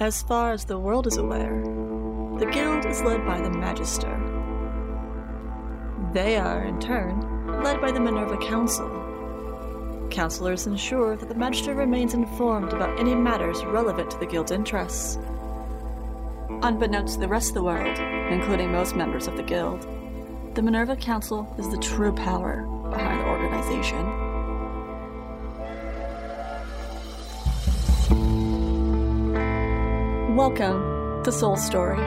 As far as the world is aware, the guild is led by the Magister. They are, in turn, led by the Minerva Council. Counselors ensure that the Magister remains informed about any matters relevant to the guild's interests. Unbeknownst to the rest of the world, including most members of the guild, the Minerva Council is the true power behind the organization. Welcome to Soul Story.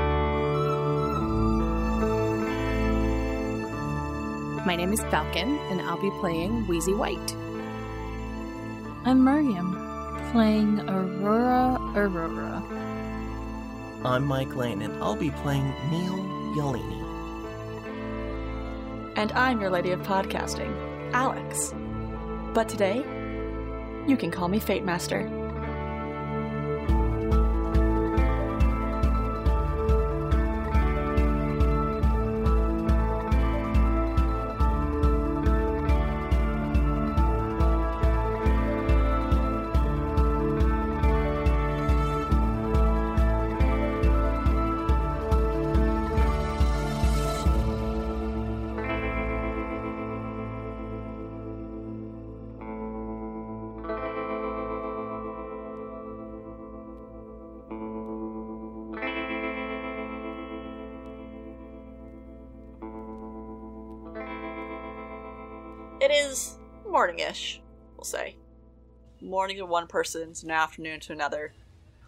My name is Falcon, and I'll be playing Wheezy White. I'm Miriam, playing Aurora Aurora. I'm Mike Lane, and I'll be playing Neil Yalini. And I'm your lady of podcasting, Alex. But today, you can call me Fate Master. Is morningish, we'll say. Morning to one person's and afternoon to another.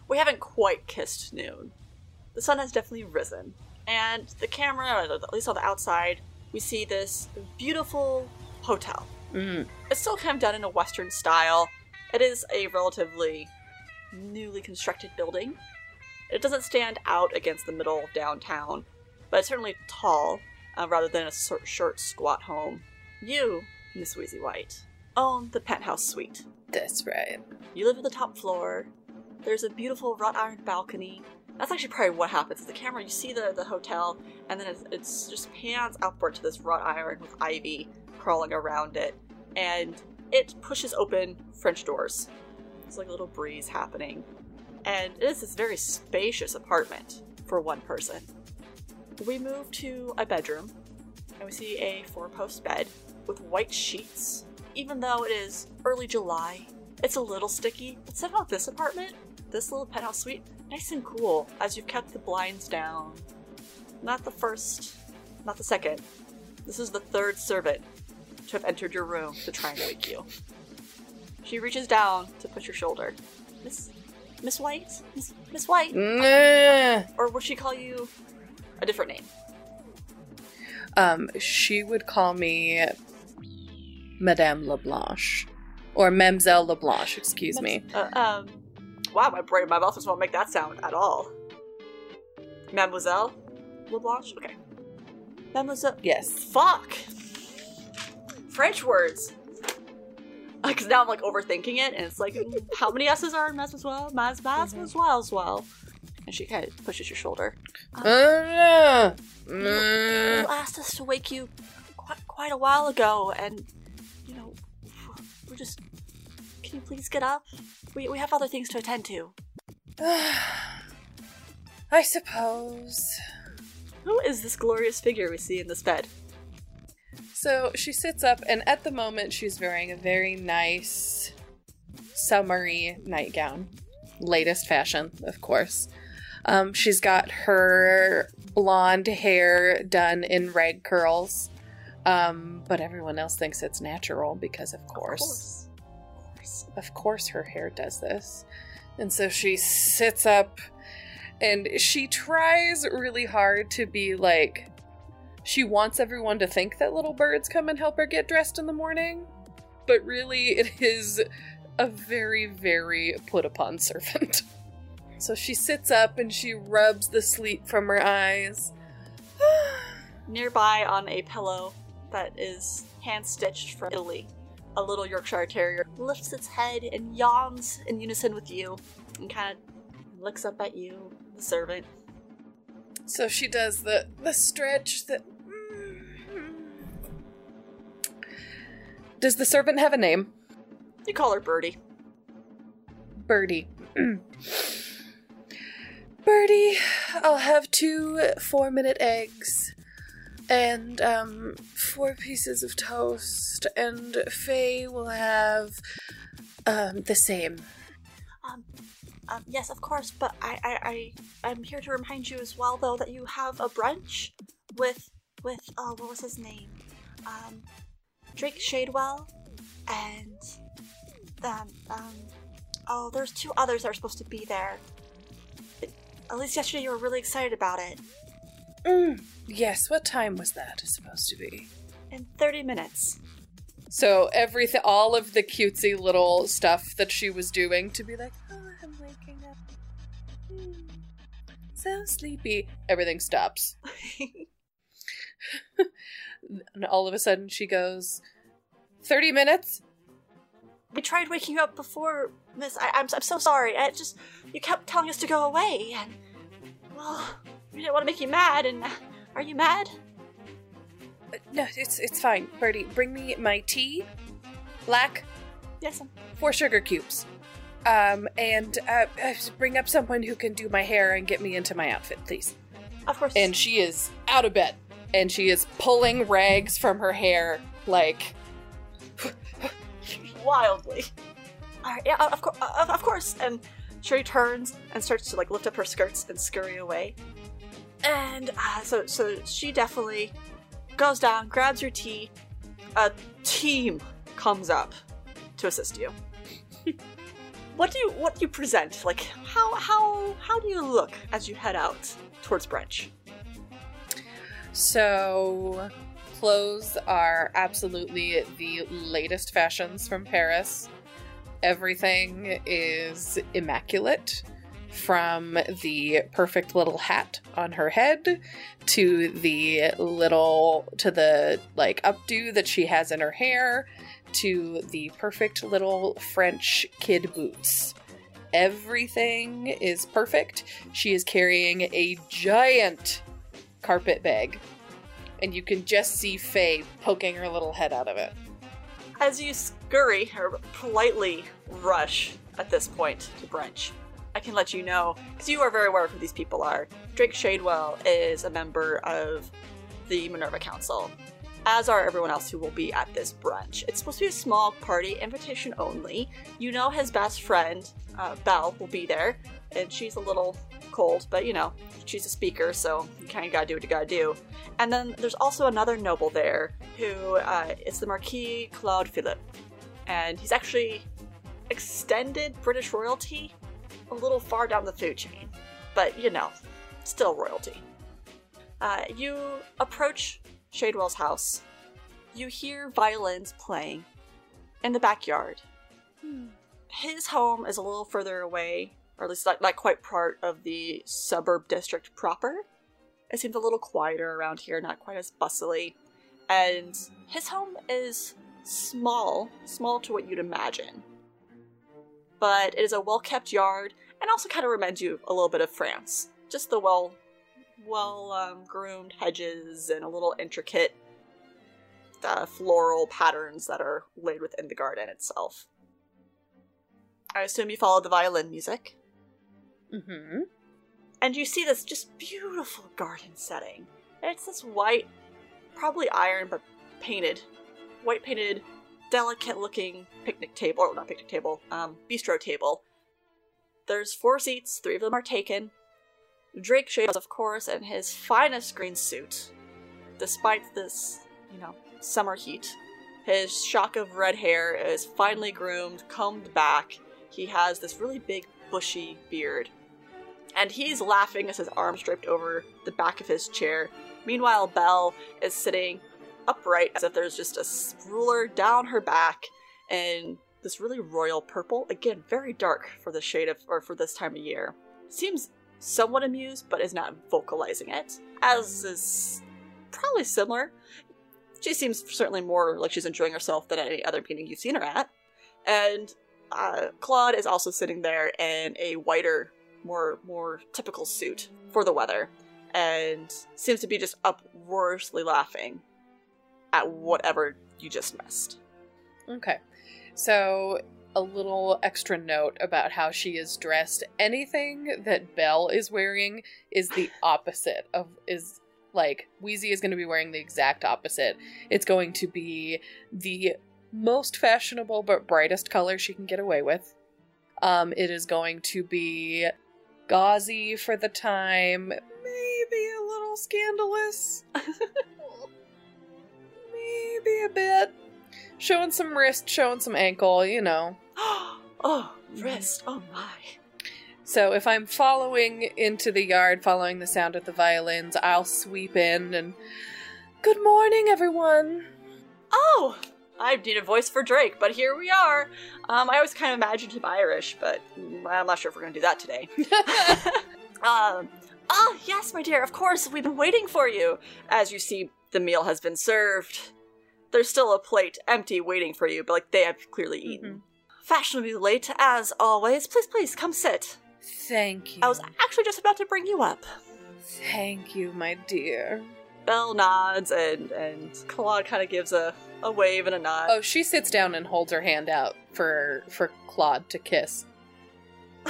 We haven't quite kissed noon. The sun has definitely risen, and the camera, or at least on the outside, we see this beautiful hotel. Mm. It's still kind of done in a Western style. It is a relatively newly constructed building. It doesn't stand out against the middle of downtown, but it's certainly tall, uh, rather than a short, squat home. You, Miss Wheezy White, own the penthouse suite. That's right. You live on the top floor. There's a beautiful wrought iron balcony. That's actually probably what happens. The camera, you see the, the hotel, and then it's, it's just pans upward to this wrought iron with ivy crawling around it, and it pushes open French doors. It's like a little breeze happening, and it is this very spacious apartment for one person. We move to a bedroom, and we see a four-post bed with white sheets. Even though it is early July, it's a little sticky, but somehow this apartment, this little penthouse suite, nice and cool as you've kept the blinds down. Not the first, not the second. This is the third servant to have entered your room to try and wake you. She reaches down to push your shoulder. Miss Miss White? Miss, Miss White? Nah. Or would she call you a different name? Um, she would call me Madame Leblanche. Or Mamselle Leblanche, excuse me. Uh, um, wow, my brain, my mouth just won't make that sound at all. Mademoiselle LeBlanche? Okay. Mademoiselle. Yes. Fuck! French words. Because now I'm like overthinking it, and it's like, how many S's are in Mademoiselle? Mademoiselle as well. And she kind of pushes your shoulder. Uh, You, uh, you asked us to wake you quite, quite a while ago, and, just. Can you please get up? We, we have other things to attend to. I suppose. Who is this glorious figure we see in this bed? So she sits up, and at the moment, she's wearing a very nice summery nightgown. Latest fashion, of course. Um, she's got her blonde hair done in rag curls, um, but everyone else thinks it's natural because, of course, Of course. of course, her hair does this. And so she sits up and she tries really hard to be like, she wants everyone to think that little birds come and help her get dressed in the morning, but really it is a very, very put upon servant. So she sits up and she rubs the sleep from her eyes. Nearby on a pillow that is hand stitched from Italy, a little Yorkshire Terrier lifts its head and yawns in unison with you and kind of looks up at you, the servant. So she does the the stretch that Does the servant have a name? You call her Birdie. Birdie. Birdie, I'll have two four minute eggs and um, four pieces of toast, and Faye will have um, the same. Um, um, yes, of course, but I, I, I, I'm here to remind you as well, though, that you have a brunch with, with, oh, what was his name? Um, Drake Shadewell, and, um, um, oh, there's two others that are supposed to be there. At least yesterday you were really excited about it. Mm, yes, what time was that supposed to be? In 30 minutes. So everything, all of the cutesy little stuff that she was doing to be like, oh, I'm waking up, Hmm, so sleepy. Everything stops, and all of a sudden she goes, thirty minutes. we tried waking you up before, Miss. I, I'm, I'm so sorry. I just, you kept telling us to go away, and, well, we didn't want to make you mad, and uh, are you mad? Uh, No, it's it's fine, Birdie. Bring me my tea, black, Yes, I'm four sugar cubes. Um, and uh, uh, bring up someone who can do my hair and get me into my outfit, please. Of course. and she is out of bed and she is pulling rags from her hair like wildly. Yeah, of, course, of, of course. And she turns and starts to like lift up her skirts and scurry away. And uh, so, so she definitely goes down, grabs your tea. A team comes up to assist you. what do you what do you present? Like how how how do you look as you head out towards brunch? so clothes are absolutely the latest fashions from paris everything is immaculate from the perfect little hat on her head to the little to the like updo that she has in her hair to the perfect little french kid boots. Everything is perfect. She is carrying a giant carpet bag and you can just see faye poking her little head out of it. As you scurry or politely rush at this point to brunch, I can let you know because you are very aware of who these people are. Drake Shadewell is a member of the Minerva Council, as are everyone else who will be at this brunch. It's supposed to be a small party, invitation only. You know his best friend, uh, Belle, will be there, and she's a little cold, but you know, she's a speaker, so you kind of gotta do what you gotta do. And then there's also another noble there who uh, is the Marquis Claude Philippe, and he's actually extended British royalty a little far down the food chain, but you know, still royalty. Uh, you approach Shadewell's house. You hear violins playing in the backyard. His home is a little further away, or at least not, not quite part of the suburb district proper. It seems a little quieter around here, not quite as bustly. And his home is small, small to what you'd imagine. But it is a well kept yard and also kind of reminds you a little bit of France. Just the well well um, groomed hedges and a little intricate uh, floral patterns that are laid within the garden itself. I assume you followed the violin music. mm-hmm and you see this just beautiful garden setting. It's this white, probably iron, but painted, white painted, delicate looking picnic table, or not picnic table, um, bistro table. There's four seats, three of them are taken. Drake Shades, of course, in his finest green suit, despite this, you know, summer heat. His shock of red hair is finely groomed, combed back. He has this really big, bushy beard and he's laughing as his arms draped over the back of his chair. Meanwhile, Belle is sitting upright as if there's just a ruler down her back and this really royal purple. Again, very dark for the shade of or for this time of year. Seems somewhat amused, but is not vocalizing it, as is probably similar. She seems certainly more like she's enjoying herself than any other painting you've seen her at. And uh, Claude is also sitting there in a whiter more more typical suit for the weather and seems to be just uproariously laughing at whatever you just missed. Okay. So a little extra note about how she is dressed. Anything that Belle is wearing is the opposite of is like Wheezy is going to be wearing the exact opposite. It's going to be the most fashionable but brightest color she can get away with. Um, it is going to be gauzy for the time, maybe a little scandalous, maybe a bit. Showing some wrist, showing some ankle, you know. oh, wrist. Oh my. So if I'm following into the yard, following the sound of the violins, I'll sweep in and. Good morning, everyone! Oh, I need a voice for Drake, but here we are. Um, I always kind of imagined him Irish, but I'm not sure if we're going to do that today. um, oh, yes, my dear, of course, we've been waiting for you. As you see, the meal has been served. There's still a plate empty waiting for you, but like they have clearly eaten. Mhm. Fashionably late, as always. Please, please, come sit. Thank you. I was actually just about to bring you up. Thank you, my dear. Belle nods, and and Claude kind of gives a, a wave and a nod. Oh, she sits down and holds her hand out for for Claude to kiss.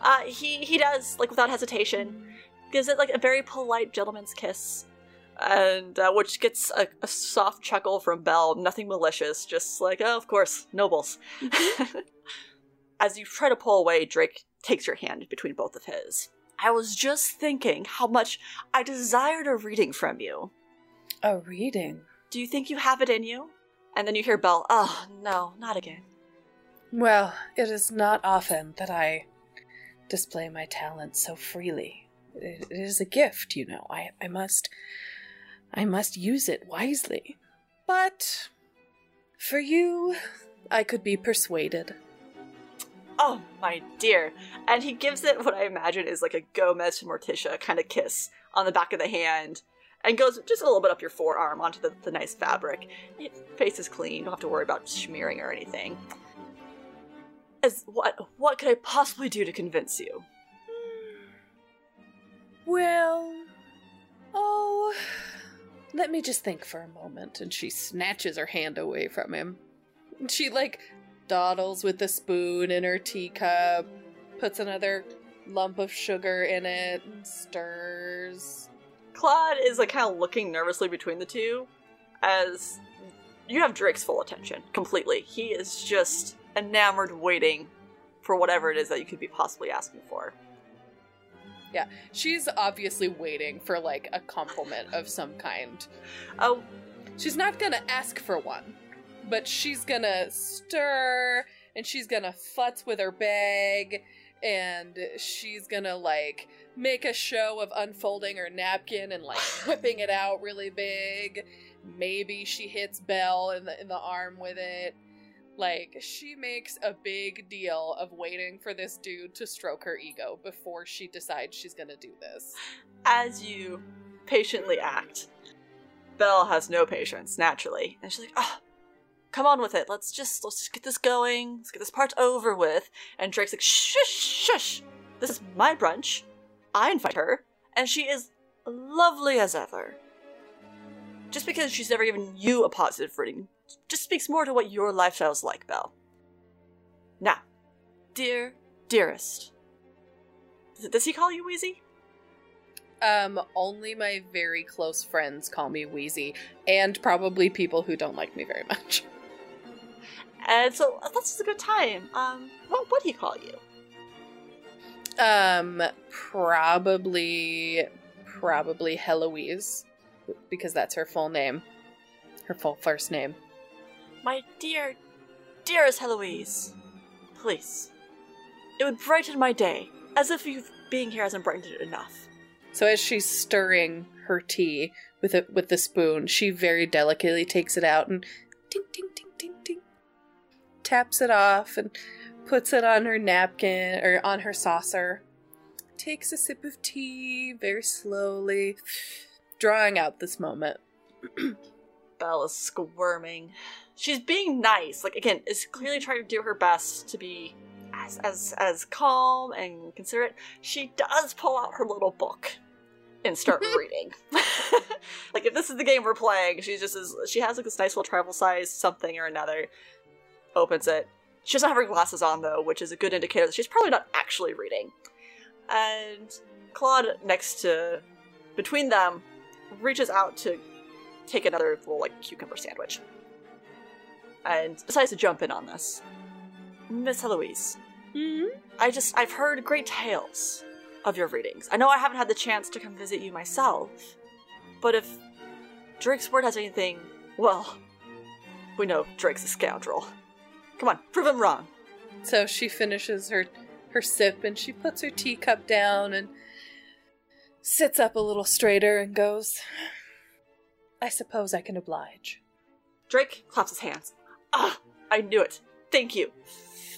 uh, he he does like without hesitation, gives it like a very polite gentleman's kiss, and uh, which gets a, a soft chuckle from Belle. Nothing malicious, just like oh, of course, nobles. As you try to pull away, Drake takes your hand between both of his. I was just thinking how much I desired a reading from you. A reading. Do you think you have it in you? And then you hear Belle, oh, no, not again. Well, it is not often that I display my talent so freely. It, it is a gift, you know. I, I must I must use it wisely. But for you, I could be persuaded. Oh, my dear. And he gives it what I imagine is like a Gomez to Morticia kind of kiss on the back of the hand and goes just a little bit up your forearm onto the, the nice fabric. It, face is clean, you don't have to worry about smearing or anything. As what what could I possibly do to convince you? Hmm. Well, oh, let me just think for a moment. And she snatches her hand away from him. She, like, dawdles with the spoon in her teacup, puts another lump of sugar in it, and stirs. Claude is like kind of looking nervously between the two as you have Drake's full attention completely. He is just enamored waiting for whatever it is that you could be possibly asking for. Yeah, she's obviously waiting for, like, a compliment of some kind. Oh, She's not gonna ask for one, but she's gonna stir and she's gonna futz with her bag and she's gonna like make a show of unfolding her napkin and like whipping it out really big. Maybe she hits Belle in the in the arm with it. Like she makes a big deal of waiting for this dude to stroke her ego before she decides she's gonna do this. as you patiently act, Belle has no patience, naturally. And she's like, oh, come on with it. Let's just let's just get this going. Let's get this part over with. And Drake's like, shush, shush. This is my brunch. I invite her, and she is lovely as ever. Just because she's never given you a positive reading just speaks more to what your lifestyle's like, Belle. Now, dear, dearest. Does- he call you Wheezy? Um, only my very close friends call me Wheezy, and probably people who don't like me very much. And so that's just a good time. Um, what would he call you? Um, probably, probably Heloise, because that's her full name, her full first name. My dear, dearest Heloise. Please. It would brighten my day, as if you being here hasn't brightened it enough. So as she's stirring her tea with it with the spoon, she very delicately takes it out and ting ting ting ting ting taps it off and puts it on her napkin or on her saucer. Takes a sip of tea very slowly, drawing out this moment. Belle is squirming. She's being nice. Like again, is clearly trying to do her best to be as as as calm and considerate. She does pull out her little book and start mm-hmm. reading. like if this is the game we're playing, she just is she has like this nice little travel size something or another. opens it. She doesn't have her glasses on though, which is a good indicator that she's probably not actually reading. And Claude, next to between them, reaches out to take another little like cucumber sandwich, and decides to jump in on this. Miss Heloise, Mm-hmm. I just I've heard great tales of your readings. I know I haven't had the chance to come visit you myself, but if Drake's word has anything, well, we know Drake's a scoundrel. Come on, prove him wrong. So she finishes her her sip and she puts her teacup down and sits up a little straighter and goes, I suppose I can oblige. Drake claps his hands. Ah, I knew it. Thank you.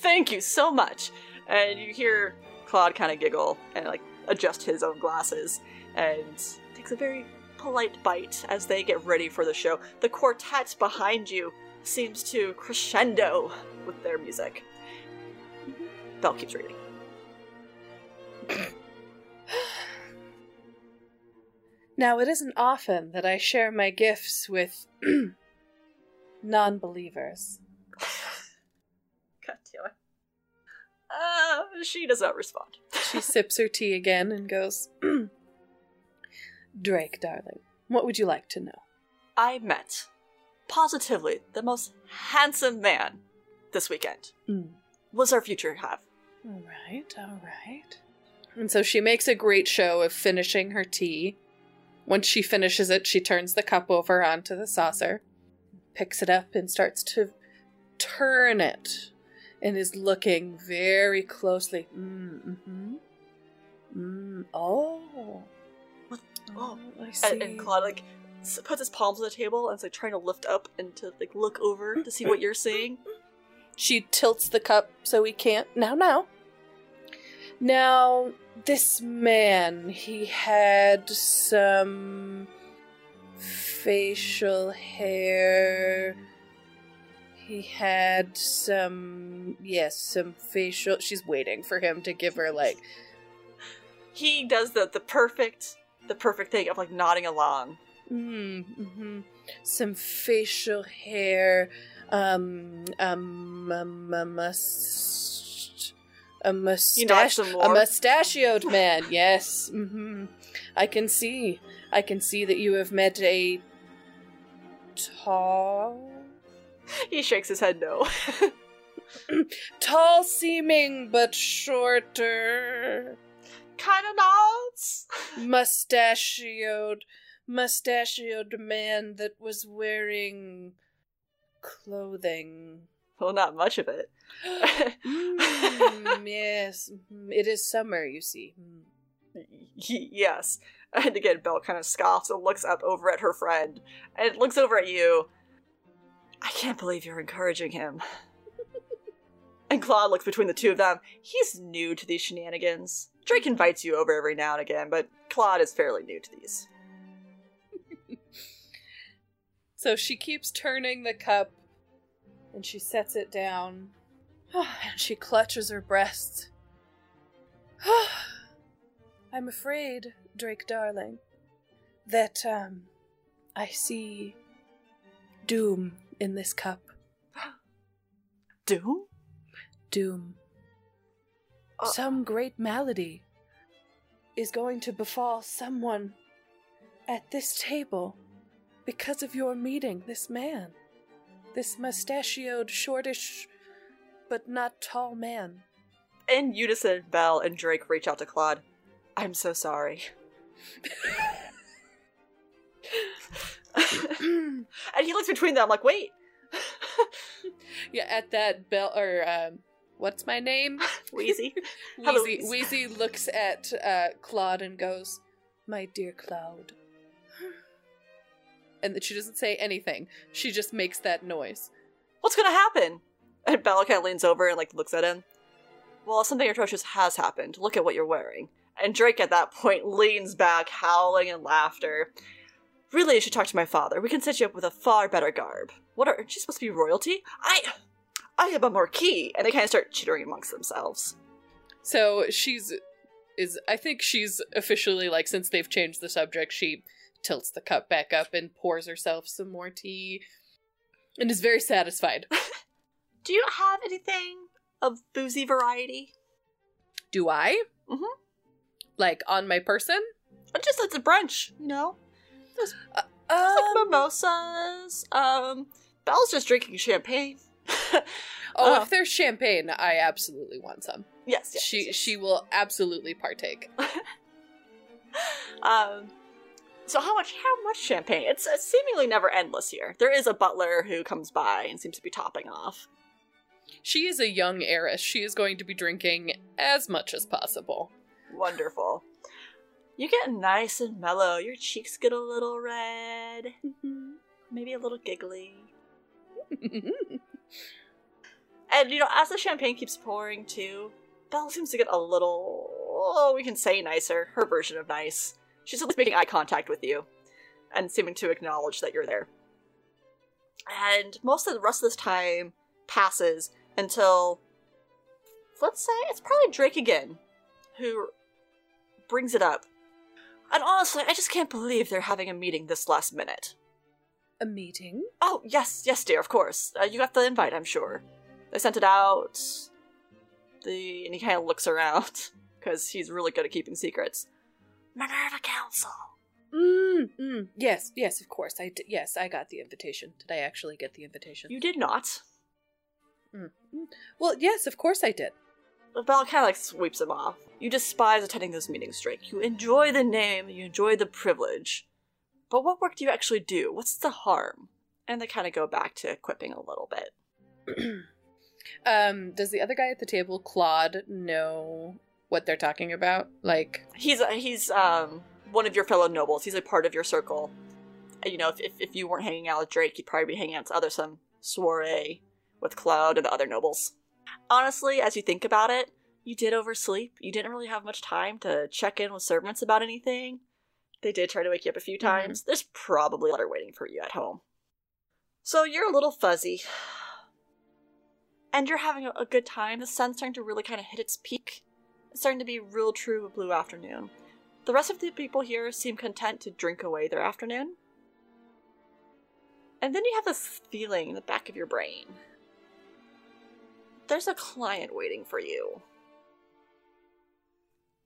Thank you so much. And you hear Claude kind of giggle and like adjust his own glasses and takes a very polite bite as they get ready for the show. The quartet behind you seems to crescendo with their music. Belle keeps reading. Now, it isn't often that I share my gifts with non believers. God damn it. Uh, she does not respond. She sips her tea again and goes, Drake, darling, what would you like to know? I met positively the most handsome man this weekend. Mm. What's our future have? All right, all right. And so she makes a great show of finishing her tea. Once she finishes it, she turns the cup over onto the saucer, picks it up, and starts to turn it, and is looking very closely. Mm, mm-hmm. Mm, oh. What- Oh, oh. I see. And, and Claude like puts his palms on the table and is like trying to lift up and to like look over to see what you're seeing. She tilts the cup so he can't. Now, now. Now, this man, he had some facial hair. He had some, yes, some facial. She's waiting for him to give her, like, He does the the perfect the perfect thing of like nodding along. mm, hmm some facial hair, um, um, um, a must, a mustache, nod some a mustachioed man. Yes, Mm hmm I can see, I can see that you have met a tall, He shakes his head no. tall seeming but shorter, kind of nods. mustachioed, mustachioed man that was wearing clothing. Well, not much of it. Mm, yes, mhm. it is summer, you see. Mm. Y- yes. And again, Belle kind of scoffs and looks up over at her friend and looks over at you. I can't believe you're encouraging him. and Claude looks between the two of them. He's new to these shenanigans. Drake invites you over every now and again, but Claude is fairly new to these. So she keeps turning the cup and she sets it down. and she clutches her breasts. I'm afraid, Drake darling, that um I see doom in this cup. Doom? Doom. Uh, Some great malady is going to befall someone at this table because of your meeting this man. This mustachioed, shortish, but not tall man. In unison, Belle and Drake reach out to Claude. I'm so sorry. and he looks between them like, wait. yeah, at that bell or um, what's my name? Wheezy. Wheezy. Wheezy looks at uh, Claude and goes, "My dear Claude." and that she doesn't say anything. She just makes that noise. What's gonna happen? And Bella kind of leans over and like looks at him. Well, something atrocious has happened. Look at what you're wearing. And Drake at that point leans back, howling in laughter. Really, you should talk to my father. We can set you up with a far better garb. What are aren't you supposed to be royalty? I I am a marquis. And they kind of start chittering amongst themselves. So she's is I think she's officially like since they've changed the subject, she tilts the cup back up and pours herself some more tea and is very satisfied. Do you have anything of boozy variety? Do I? Mhm. Like on my person? Or just at the brunch, you know? Um, like mimosas. Um, Belle's just drinking champagne. oh, uh, if there's champagne, I absolutely want some. yes, yes. she yes. she will absolutely partake. Um, so how much? How much champagne? It's, it's seemingly never endless here. There is a butler who comes by and seems to be topping off. She is a young heiress. She is going to be drinking as much as possible. Wonderful. You get nice and mellow. Your cheeks get a little red, mm-hmm. maybe a little giggly. And you know, as the champagne keeps pouring too, Belle seems to get a little, oh, we can say nicer, her version of nice. She's at least making eye contact with you and seeming to acknowledge that you're there. And most of the rest of this time passes until, let's say, it's probably Drake again who brings it up. And honestly, I just can't believe they're having a meeting this last minute. a meeting? Oh, yes, yes, dear, of course. Uh, you got the invite, I'm sure. They sent it out. The and he kind of looks around because he's really good at keeping secrets. Minerva Council. Mm, mm, yes, yes, of course. I d- yes, I got the invitation. Did I actually get the invitation? You did not. Mm, mm. Well, yes, of course I did. Belle kind of like sweeps him off. You despise attending those meetings, Drake. You enjoy the name, you enjoy the privilege. But what work do you actually do? What's the harm? And they kind of go back to quipping a little bit. um, does the other guy at the table, Claude, know what they're talking about? Like, He's he's um one of your fellow nobles. He's a part of your circle. You know, if, if, if you weren't hanging out with Drake, you'd probably be hanging out to other some soiree with Cloud and the other nobles. Honestly, as you think about it, you did oversleep. You didn't really have much time to check in with servants about anything. They did try to wake you up a few mm-hmm. times. There's probably a letter waiting for you at home. So you're a little fuzzy. And you're having a, a good time. The sun's starting to really kind of hit its peak. It's starting to be real true blue afternoon. The rest of the people here seem content to drink away their afternoon. And then you have this feeling in the back of your brain. There's a client waiting for you.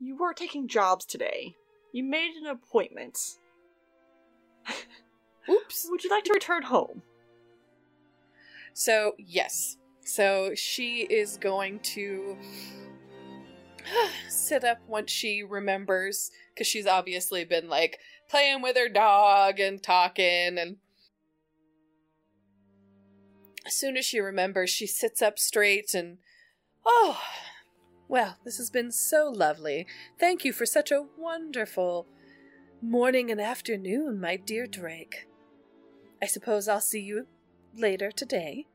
You weren't taking jobs today. You made an appointment. oops. Would you like to return home? So, yes. So she is going to sit up once she remembers, because she's obviously been like playing with her dog and talking. And as soon as she remembers, she sits up straight and, oh, well, this has been so lovely. Thank you for such a wonderful morning and afternoon, my dear Drake. I suppose I'll see you later today.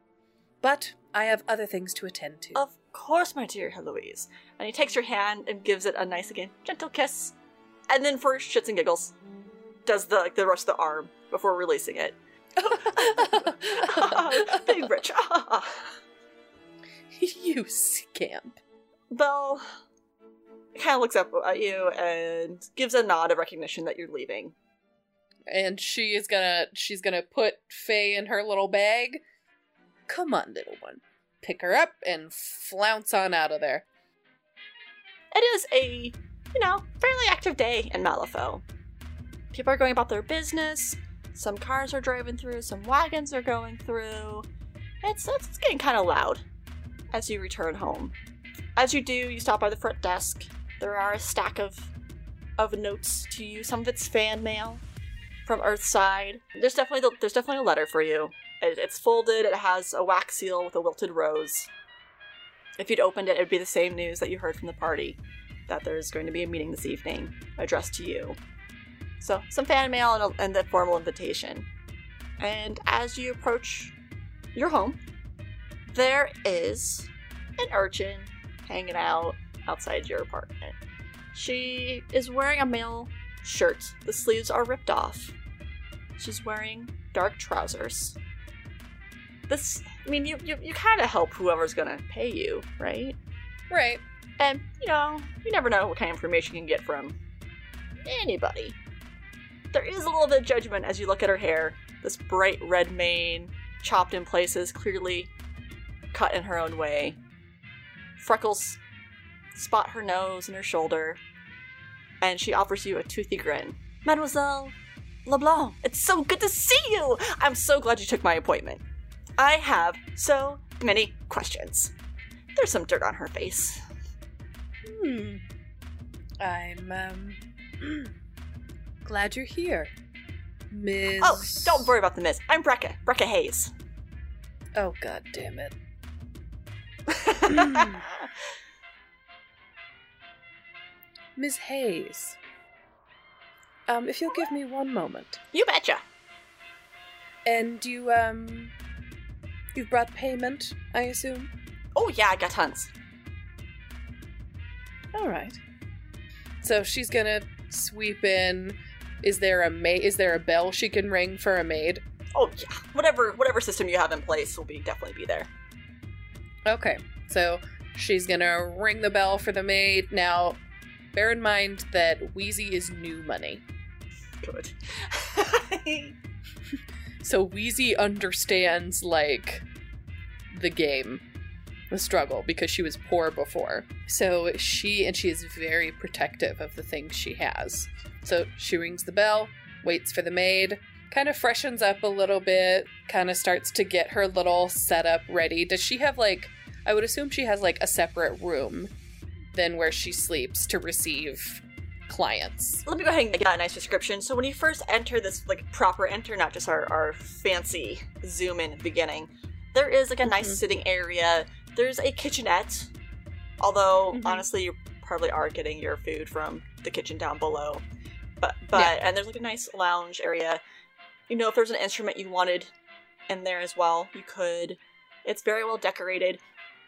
But I have other things to attend to. Of course, my dear Heloise. And he takes her hand and gives it a nice, again, gentle kiss. And then, for shits and giggles, does the the rest of the arm before releasing it. Big rich. you scamp. Belle kind of looks up at you and gives a nod of recognition that you're leaving. And she is gonna she's gonna put Faye in her little bag. Come on, little one. Pick her up and flounce on out of there. It is a, you know, fairly active day in Malifaux. People are going about their business. Some cars are driving through. Some wagons are going through. It's it's, getting kind of loud as you return home. As you do, you stop by the front desk. There are a stack of of notes to you. Some of it's fan mail from Earthside. There's definitely there's definitely a letter for you. It, it's folded. It has a wax seal with a wilted rose. If you'd opened it, it would be the same news that you heard from the party that there's going to be a meeting this evening addressed to you. So, some fan mail and, a, and the formal invitation. And as you approach your home, there is an urchin hanging out outside your apartment. She is wearing a male shirt. The sleeves are ripped off. She's wearing dark trousers. This, I mean, you you, you kind of help whoever's gonna pay you, right? Right. And you know, you never know what kind of information you can get from anybody. There is a little bit of judgment as you look at her hair. This bright red mane, chopped in places, clearly cut in her own way. Freckles spot her nose and her shoulder, and she offers you a toothy grin. Mademoiselle LeBlanc, it's so good to see you! I'm so glad you took my appointment. I have so many questions. There's some dirt on her face. Hmm. I'm um glad you're here. Miss. Oh, don't worry about the miss. I'm Brecca. Brecca Hayes. Oh god damn it. Ms. Hayes. Um, if you'll give me one moment. you betcha. And you um you've brought payment, I assume? Oh yeah, I got tons. All right. So she's gonna sweep in. Is there a ma- Is there a bell she can ring for a maid? Oh yeah, whatever whatever system you have in place will be definitely be there. Okay. So she's gonna ring the bell for the maid. Now, bear in mind that Wheezy is new money, Good. so Wheezy understands like the game, the struggle because she was poor before. So she and she is very protective of the things she has. So she rings the bell, waits for the maid, kind of freshens up a little bit, kind of starts to get her little setup ready. Does she have like I would assume she has like a separate room than where she sleeps to receive clients. Let me go ahead and get a nice description. So when you first enter this like proper enter, not just our, our fancy zoom in beginning, there is like a nice Mhm. sitting area. There's a kitchenette. Although Mhm. honestly you probably are getting your food from the kitchen down below. But but Yeah. and there's like a nice lounge area. You know, if there's an instrument you wanted in there as well, you could. It's very well decorated.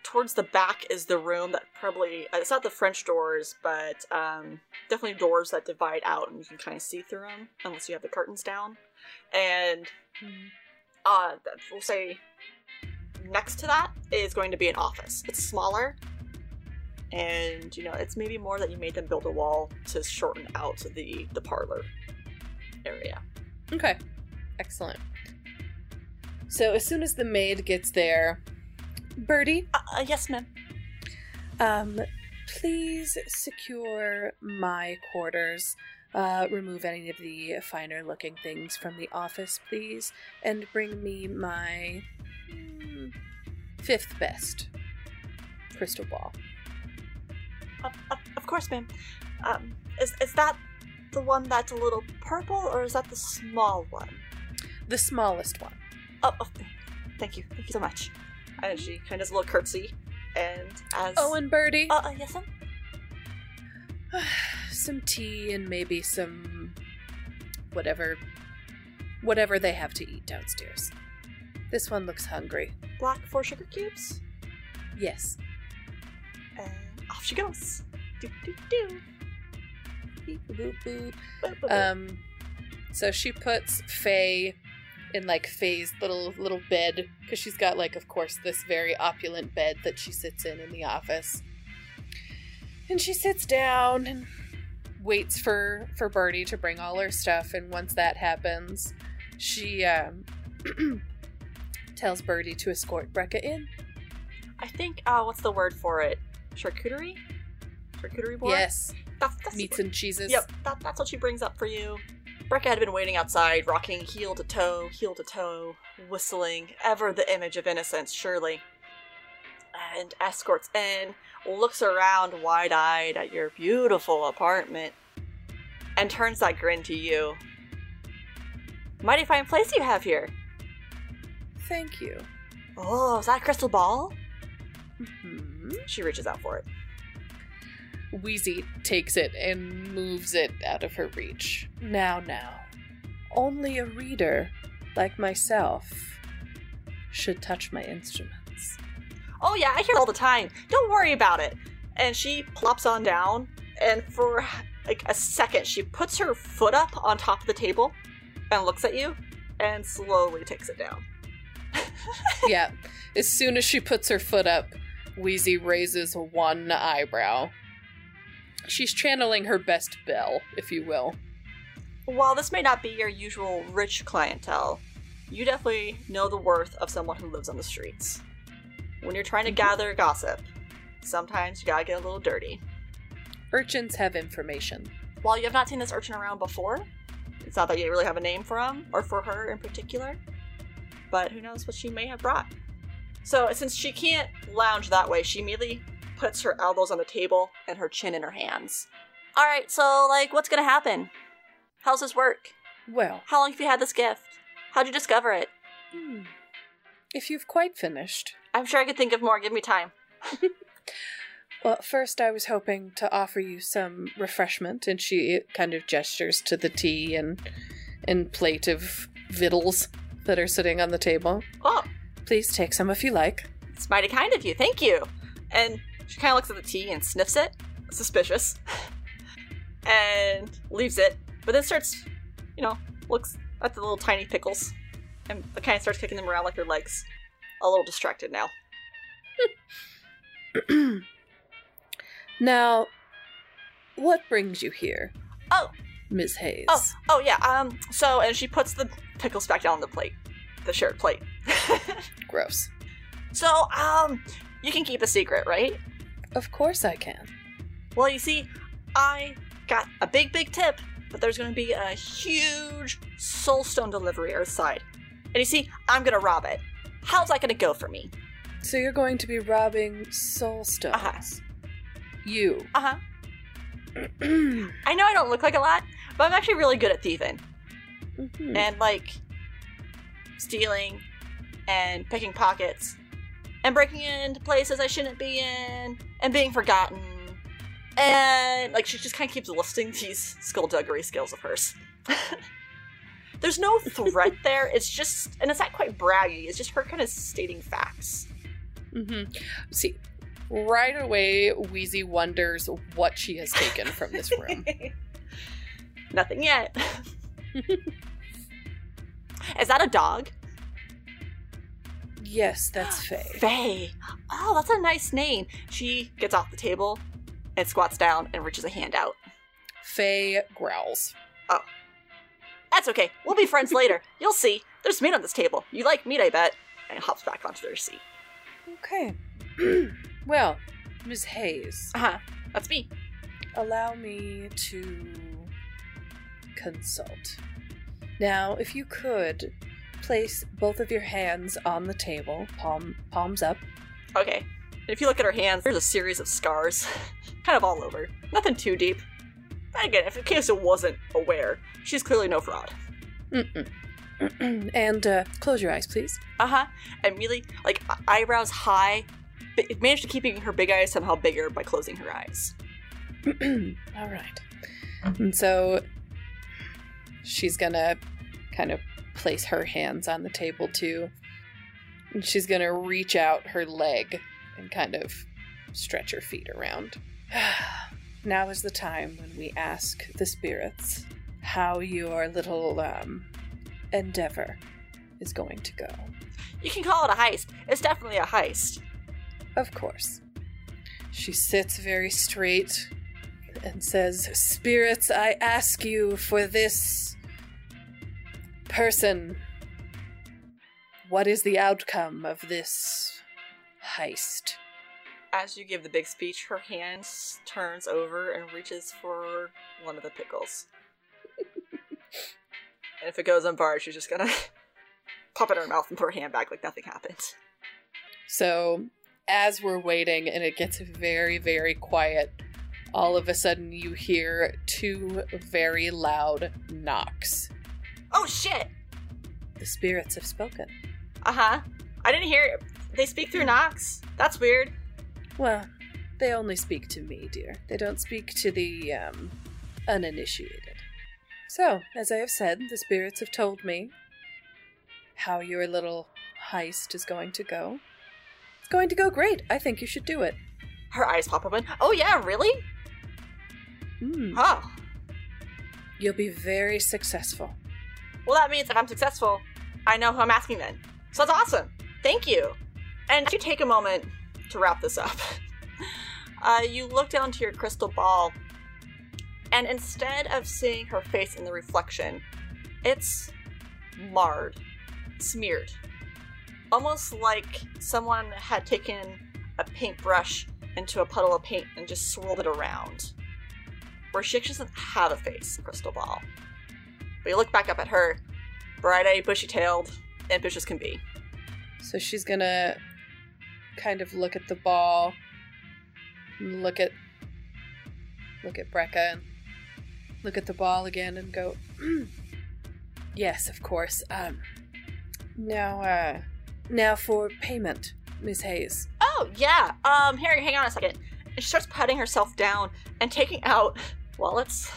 Towards the back is the room that probably uh, it's not the French doors, but um, definitely doors that divide out and you can kind of see through them unless you have the curtains down. And uh, we'll say next to that is going to be an office. It's smaller, and you know it's maybe more that you made them build a wall to shorten out the the parlor area. Okay. Excellent. So as soon as the maid gets there, Birdie, Uh, uh, yes, ma'am. um, please secure my quarters. Uh, remove any of the finer looking things from the office, please, and bring me my mm, fifth best crystal ball. Of, of, of course, ma'am. Um, is is that the one that's a little purple, or is that the small one? The smallest one. Oh, oh, thank you, thank you so much. And she kind of does a little curtsy, and as Oh, and Birdie, uh, uh, yes, ma'am. some tea and maybe some whatever whatever they have to eat downstairs. This one looks hungry. Black four sugar cubes, Yes. and off she goes. Do do do. Beep, boop, boop. Boop, boop. Um so she puts Faye in like Faye's little little bed because she's got like of course this very opulent bed that she sits in in the office. And she sits down and waits for for Birdie to bring all her stuff and once that happens, she um tells Birdie to escort Brecca in. I think uh, what's the word for it? Charcuterie. Charcuterie board. Yes, That's, that's meats and cheeses. Yep, that, that's what she brings up for you. Brecca had been waiting outside, rocking heel to toe, heel to toe, whistling, ever the image of innocence, surely. And escorts in, looks around wide eyed at your beautiful apartment, and turns that grin to you. Mighty fine place you have here. Thank you. Oh, is that a crystal ball? Mhm. She reaches out for it. Wheezy takes it and moves it out of her reach. Now, now. Only a reader, like myself, should touch my instruments. Oh yeah, I hear it all the time. Don't worry about it. And she plops on down, and for like a second, she puts her foot up on top of the table and looks at you, and slowly takes it down. yeah, as soon as she puts her foot up, Wheezy raises one eyebrow. She's channeling her best Belle, if you will. While this may not be your usual rich clientele, you definitely know the worth of someone who lives on the streets. when you're trying to mm-hmm. gather gossip, sometimes you gotta get a little dirty. Urchins have information. While you have not seen this urchin around before, it's not that you really have a name for him, or for her in particular, but who knows what she may have brought. So, since she can't lounge that way, she immediately puts her elbows on the table and her chin in her hands. Alright, so, like, what's gonna happen? How's this work? Well, How long have you had this gift? How'd you discover it? hmm, if you've quite finished. I'm sure I could think of more. Give me time. Well, first I was hoping to offer you some refreshment, and she kind of gestures to the tea and and plate of victuals that are sitting on the table. Oh, Please take some if you like. it's mighty kind of you. Thank you. And she kind of looks at the tea and sniffs it, suspicious, and leaves it. But then starts, you know, looks at the little tiny pickles and kind of starts kicking them around like her legs. A little distracted now. now, what brings you here, Oh, Ms. Hayes? oh, oh yeah. Um. So, and she puts the pickles back down on the plate, the shared plate. Gross. so, um, you can keep a secret, right? Of course I can. Well, you see, I got a big, big tip that there's going to be a huge soulstone delivery outside. And you see, I'm going to rob it. How's that going to go for me? So you're going to be robbing soul stones. Uh-huh. You. Uh huh. I know I don't look like a lot, but I'm actually really good at thieving. Mhm. And, like, stealing and picking pockets and breaking into places I shouldn't be in and being forgotten. And, like, she just kind of keeps listing these skullduggery skills of hers. There's no threat there. It's just, and it's not quite braggy. It's just her kind of stating facts. Mhm. See, right away, Wheezy wonders what she has taken from this room. Nothing yet. Is that a dog? yes, that's Faye. Faye. Oh, that's a nice name. She gets off the table and squats down and reaches a hand out. Faye growls. Oh. That's okay. We'll be friends later. You'll see. There's meat on this table. You like meat, I bet. And hops back onto their seat. Okay. well, Ms. Hayes, Uh huh. That's me. allow me to consult. Now, if you could place both of your hands on the table, palm palms up. Okay. And if you look at her hands, there's a series of scars, kind of all over. Nothing too deep. But again, if in case it wasn't aware, she's clearly no fraud. Mm-mm. and uh, close your eyes, please. Uh huh. And really, like eyebrows high, but it managed to keeping her big eyes somehow bigger by closing her eyes. All right. And so she's gonna kind of place her hands on the table too. And she's gonna reach out her leg and kind of stretch her feet around. now is the time when we ask the spirits how your little um, endeavor is going to go. You can call it a heist. It's definitely a heist. Of course. She sits very straight and says, Spirits, I ask you for this person. What is the outcome of this heist? As you give the big speech, her hand turns over and reaches for one of the pickles. and if it goes unbarred, she's just gonna pop it in her mouth and put her hand back like nothing happened. So, as we're waiting and it gets very, very quiet, all of a sudden you hear two very loud knocks. Oh shit! The spirits have spoken. Uh huh. I didn't hear it. They speak through knocks. That's weird. Well, they only speak to me, dear. They don't speak to the um, uninitiated. So, as I have said, the spirits have told me how your little heist is going to go. It's going to go great. I think you should do it. Her eyes pop open. Oh yeah, really? Hmm. Huh. You'll be very successful. Well, that means if I'm successful, I know who I'm asking then. So that's awesome. Thank you. And if you take a moment to wrap this up, uh, you look down to your crystal ball, and instead of seeing her face in the reflection, it's marred, smeared. almost like someone had taken a paintbrush into a puddle of paint and just swirled it around. Where she actually doesn't have a face, Crystal Ball. But you look back up at her, bright eyed, bushy tailed, ambitious can be. So she's gonna kind of look at the ball, look at look at Brecca, and look at the ball again, and go, "Mm, "Yes, of course. Um, now, uh, now for payment, Miss Hayes." Oh, yeah. Um, Harry, hang on a second. And she starts patting herself down and taking out wallets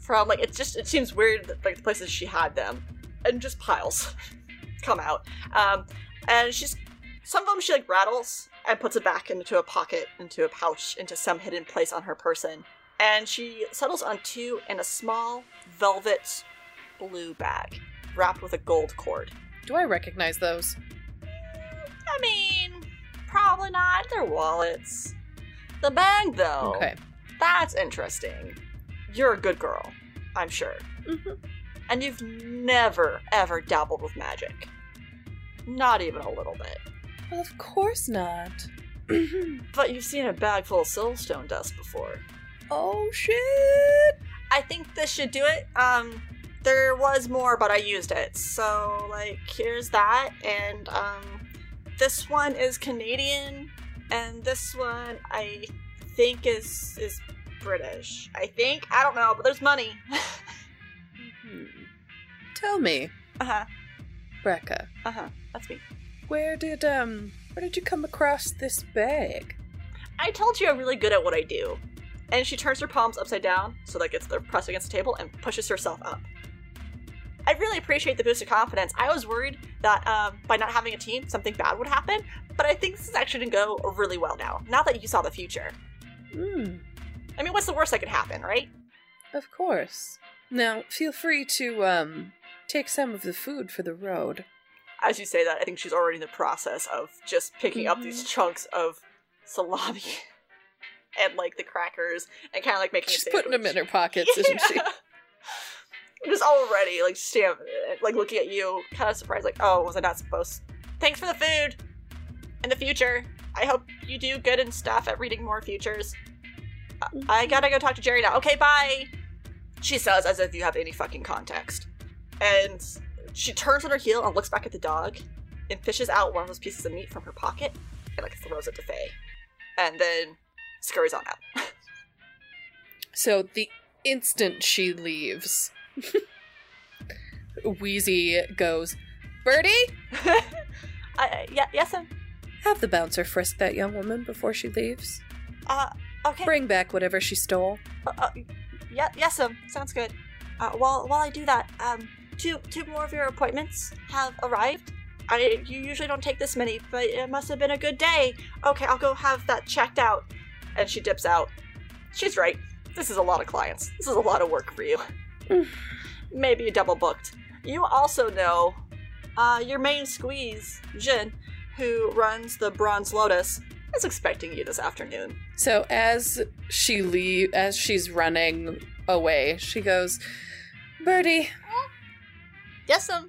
from, like, it's just, it seems weird, that, like, the places she had them. And just piles come out. Um, and she's, some of them she, like, rattles and puts it back into a pocket, into a pouch, into some hidden place on her person. And she settles on two in a small velvet blue bag wrapped with a gold cord. Do I recognize those? I mean, probably not. They're wallets. The bag, though. Okay. That's interesting. You're a good girl, I'm sure. hmm And you've never, ever dabbled with magic. Not even a little bit. Of course not. But you've seen a bag full of soulstone dust before. oh shit! I think this should do it. Um, there was more, but I used it. So, like, here's that. And, um, this one is Canadian, and this one I think is is British. I think. I don't know, but there's money. Hmm. Tell me, uh huh. Brecca, Uh huh. That's me. where did um where did you come across this bag? I told you I'm really good at what I do. And she turns her palms upside down so that gets they're pressed against the table and pushes herself up. I really appreciate the boost of confidence. I was worried that um, by not having a team, something bad would happen, but I think this is actually gonna go really well now. Now that you saw the future. Hmm. I mean, what's the worst that could happen, right? Of course. Now, feel free to um take some of the food for the road. As you say that, I think she's already in the process of just picking up these chunks of salami and like the crackers and kind of like making. a She's putting them in her pockets, isn't she? Just already like stamp, like looking at you, kind of surprised, like, oh, was I not supposed? Thanks for the food. In the future, I hope you do good and stuff at reading more futures. I gotta go talk to Jerry now. Okay, bye. She says as if you have any fucking context, and she turns on her heel and looks back at the dog, and fishes out one of those pieces of meat from her pocket and like throws it to Faye, and then scurries on out. So the instant she leaves, Wheezy goes, Birdie, uh, yeah, yes, um, have the bouncer frisk that young woman before she leaves. uh, okay. Bring back whatever she stole. Uh, uh, yeah, yes, um, sounds good. Uh, while while I do that, um, two two more of your appointments have arrived. I you usually don't take this many, but it must have been a good day. Okay, I'll go have that checked out. And she dips out. She's right. This is a lot of clients. This is a lot of work for you. Maybe you double booked. You also know, uh, your main squeeze, Jin, who runs the Bronze Lotus, is expecting you this afternoon. So as she leave, as she's running away, she goes, Birdie, Yes, um,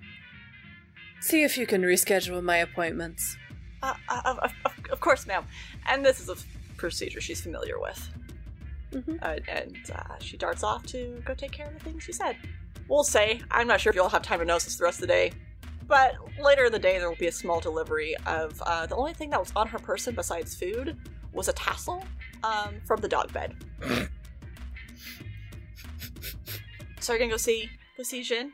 see if you can reschedule my appointments. Uh, uh, of, of, of- course, ma'am. And this is a procedure she's familiar with. Mhm. Uh, and uh, she darts off to go take care of the things she said. We'll say, I'm not sure if you'll have time to notice the rest of the day, but later in the day there will be a small delivery of uh, the only thing that was on her person besides food was a tassel um, from the dog bed. so you're gonna go see go see Jin?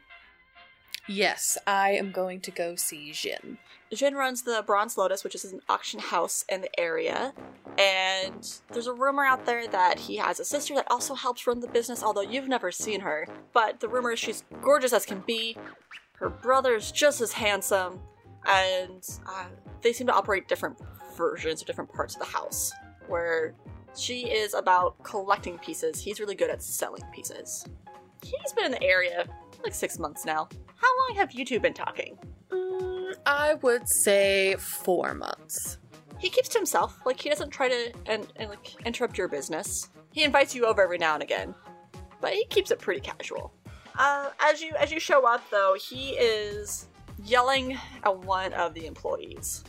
Yes, I am going to go see Jin. Jin runs the Bronze Lotus, which is an auction house in the area. And there's a rumor out there that he has a sister that also helps run the business, although you've never seen her. But the rumor is she's gorgeous as can be. Her brother's just as handsome. And uh, they seem to operate different versions or different parts of the house. Where she is about collecting pieces, he's really good at selling pieces. He's been in the area like six months now. How long have you two been talking? Mm, I would say four months. he keeps to himself. Like he doesn't try to and, and like interrupt your business. He invites you over every now and again, but he keeps it pretty casual. Uh, as you as you show up, though, he is yelling at one of the employees,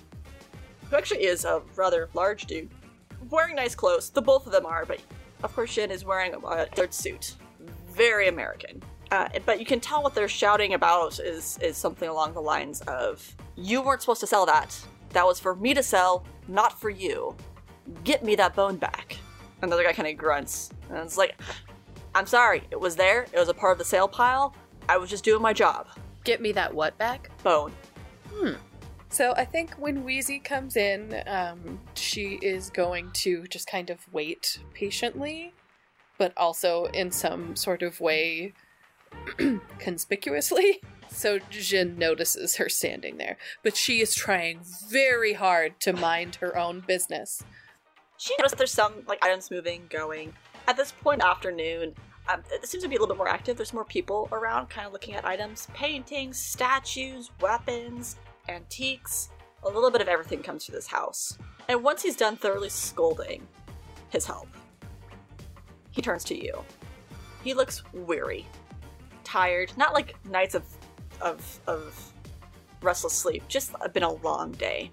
who actually is a rather large dude, wearing nice clothes. The both of them are, but of course Jin is wearing a third suit, very American. Uh, but you can tell what they're shouting about is is something along the lines of, "You weren't supposed to sell that. That was for me to sell, not for you. Get me that bone back." Another guy kind of grunts, and it's like, "I'm sorry. It was there. It was a part of the sale pile. I was just doing my job. Get me that what back? Bone." Hmm. So I think when Wheezy comes in, um, she is going to just kind of wait patiently, but also in some sort of way conspicuously. So Jin notices her standing there, but she is trying very hard to mind her own business. She noticed there's some like items moving, going. At this point, afternoon, um, it seems to be a little bit more active. There's more people around, kind of looking at items, paintings, statues, weapons, antiques. A little bit of everything comes to this house. And once he's done thoroughly scolding his help, he turns to you. He looks weary, tired, not like nights of of of restless sleep, just been a long day.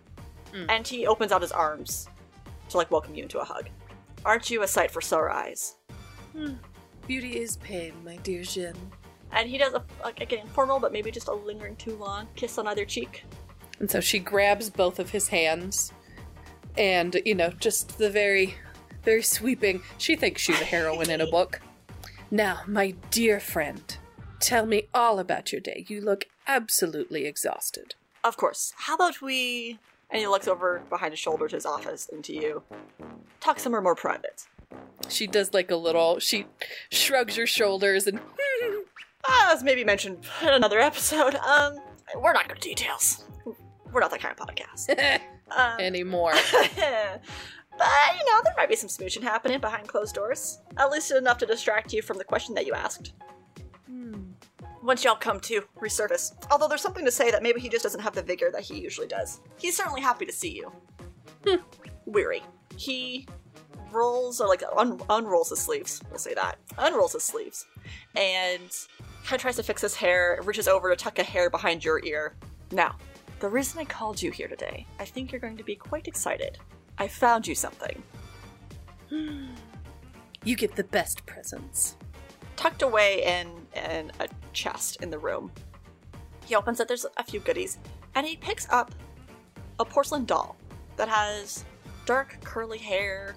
Mm. And he opens out his arms to like welcome you into a hug. Aren't you a sight for sore eyes? Hmm. Beauty is pain, my dear Jin. And he does a like again formal, but maybe just a lingering too long kiss on either cheek. And so she grabs both of his hands and, you know, just the very, very sweeping. She thinks she's a heroine in a book. Now, my dear friend, tell me all about your day. You look absolutely exhausted. Of course. How about we? And he looks over behind his shoulder to his office and to you. Talk somewhere more private. She does like a little, she shrugs her shoulders and, As maybe mentioned in another episode, um, we're not good at details. We're not that kind of podcast. Um, anymore. but you know, there might be some smooching happening behind closed doors. At least enough to distract you from the question that you asked. Once y'all come to resurface. Although there's something to say that maybe he just doesn't have the vigor that he usually does. He's certainly happy to see you. Hmm. Weary. He rolls or like un- unrolls his sleeves. We'll say that. Unrolls his sleeves, and kind of tries to fix his hair. Reaches over to tuck a hair behind your ear. Now, the reason I called you here today, I think you're going to be quite excited. I found you something. You get the best presents. Tucked away in in a chest in the room. He opens it. There's a few goodies, and he picks up a porcelain doll that has dark curly hair.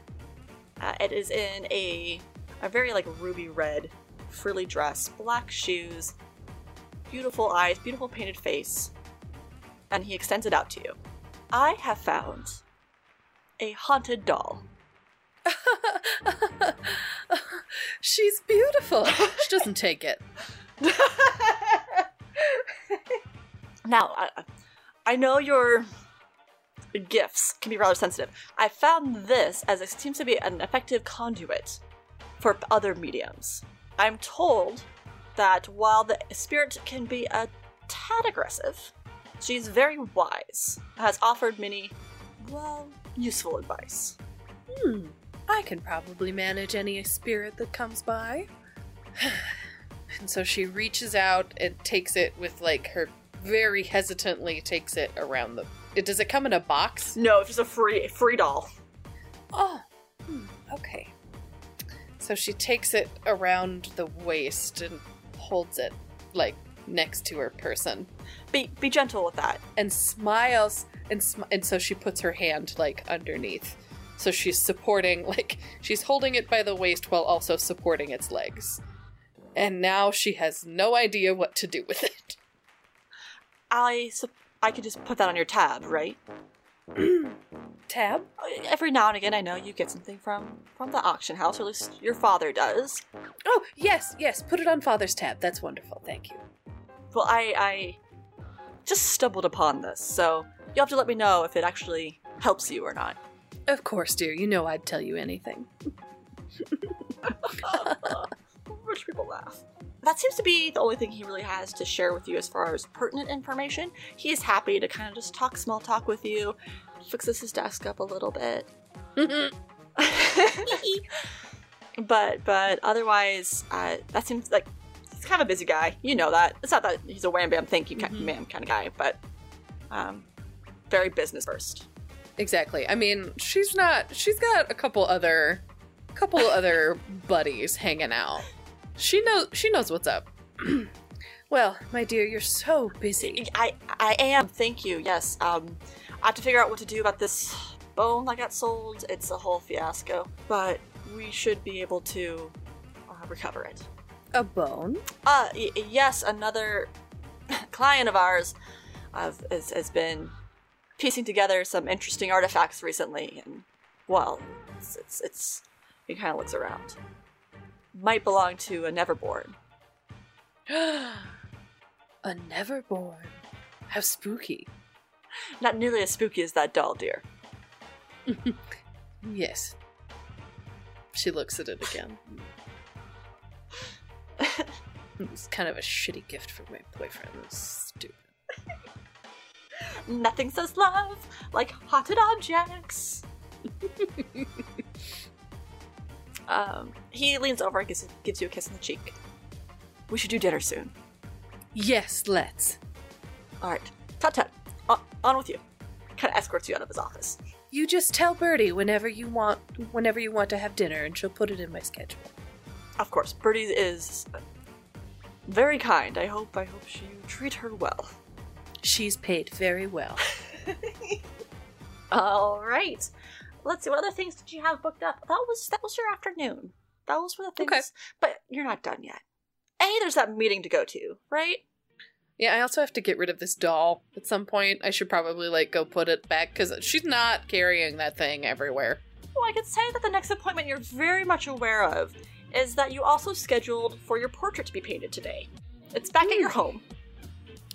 Uh, it is in a a very like ruby red frilly dress, black shoes, beautiful eyes, beautiful painted face, and he extends it out to you. I have found a haunted doll. She's beautiful. She doesn't take it. now, I, I know your gifts can be rather sensitive. I found this as it seems to be an effective conduit for other mediums. I'm told that while the spirit can be a tad aggressive, she's very wise, has offered many, well, useful advice. Hmm. I can probably manage any spirit that comes by. and so she reaches out and takes it with like her very hesitantly takes it around the. It, does it come in a box? No, it's just a free free doll. Oh, hmm, okay. So she takes it around the waist and holds it like next to her person Be be gentle with that. and smiles and sm- and so she puts her hand like underneath. So she's supporting like she's holding it by the waist while also supporting its legs. And now she has no idea what to do with it. I sup- I could just put that on your tab, right? Tab? Every now and again, I know you get something from from the auction house, or at least your father does. Oh, yes, yes, put it on father's tab. That's wonderful. Thank you. Well, I I just stumbled upon this, so you'll have to let me know if it actually helps you or not. Of course, dear. You know I'd tell you anything. Rich people laugh. That seems to be the only thing he really has to share with you as far as pertinent information. He is happy to kind of just talk small talk with you, fixes his desk up a little bit. but but otherwise, uh, that seems like he's kind of a busy guy. You know that. It's not that he's a wham bam thank you kind Mhm. ma'am kind of guy, but um, very business first. Exactly. I mean, she's not. She's got a couple other, couple other buddies hanging out. She knows. She knows what's up. well, my dear, you're so busy. I I am. Thank you. Yes. Um, I have to figure out what to do about this bone that got sold. It's a whole fiasco, but we should be able to uh, recover it. A bone? Uh, y- yes, another client of ours uh, has, has been piecing together some interesting artifacts recently, and well, it's it's, it's he kind of looks around. Might belong to a Neverborn. a neverborn. How spooky. Not nearly as spooky as that doll, dear. Yes. She looks at it again. it's kind of a shitty gift for my boyfriend. It's stupid. Nothing says love like haunted objects. um, he leans over and gives, gives you a kiss on the cheek. We should do dinner soon. Yes, let's. All right, tut tut. On, on with you. Kind of escorts you out of his office. You just tell Birdie whenever you want whenever you want to have dinner and she'll put it in my schedule. Of course, Birdie is very kind. I hope I hope you treat her well. She's paid very well. All right. Let's see. What other things did you have booked up? That was that was your afternoon. That was for the things. Okay. But you're not done yet. A, there's that meeting to go to, right? Yeah, I also have to get rid of this doll at some point. I should probably like go put it back because she's not carrying that thing everywhere. Well, I could say that the next appointment you're very much aware of is that you also scheduled for your portrait to be painted today. It's back at your hmm. home.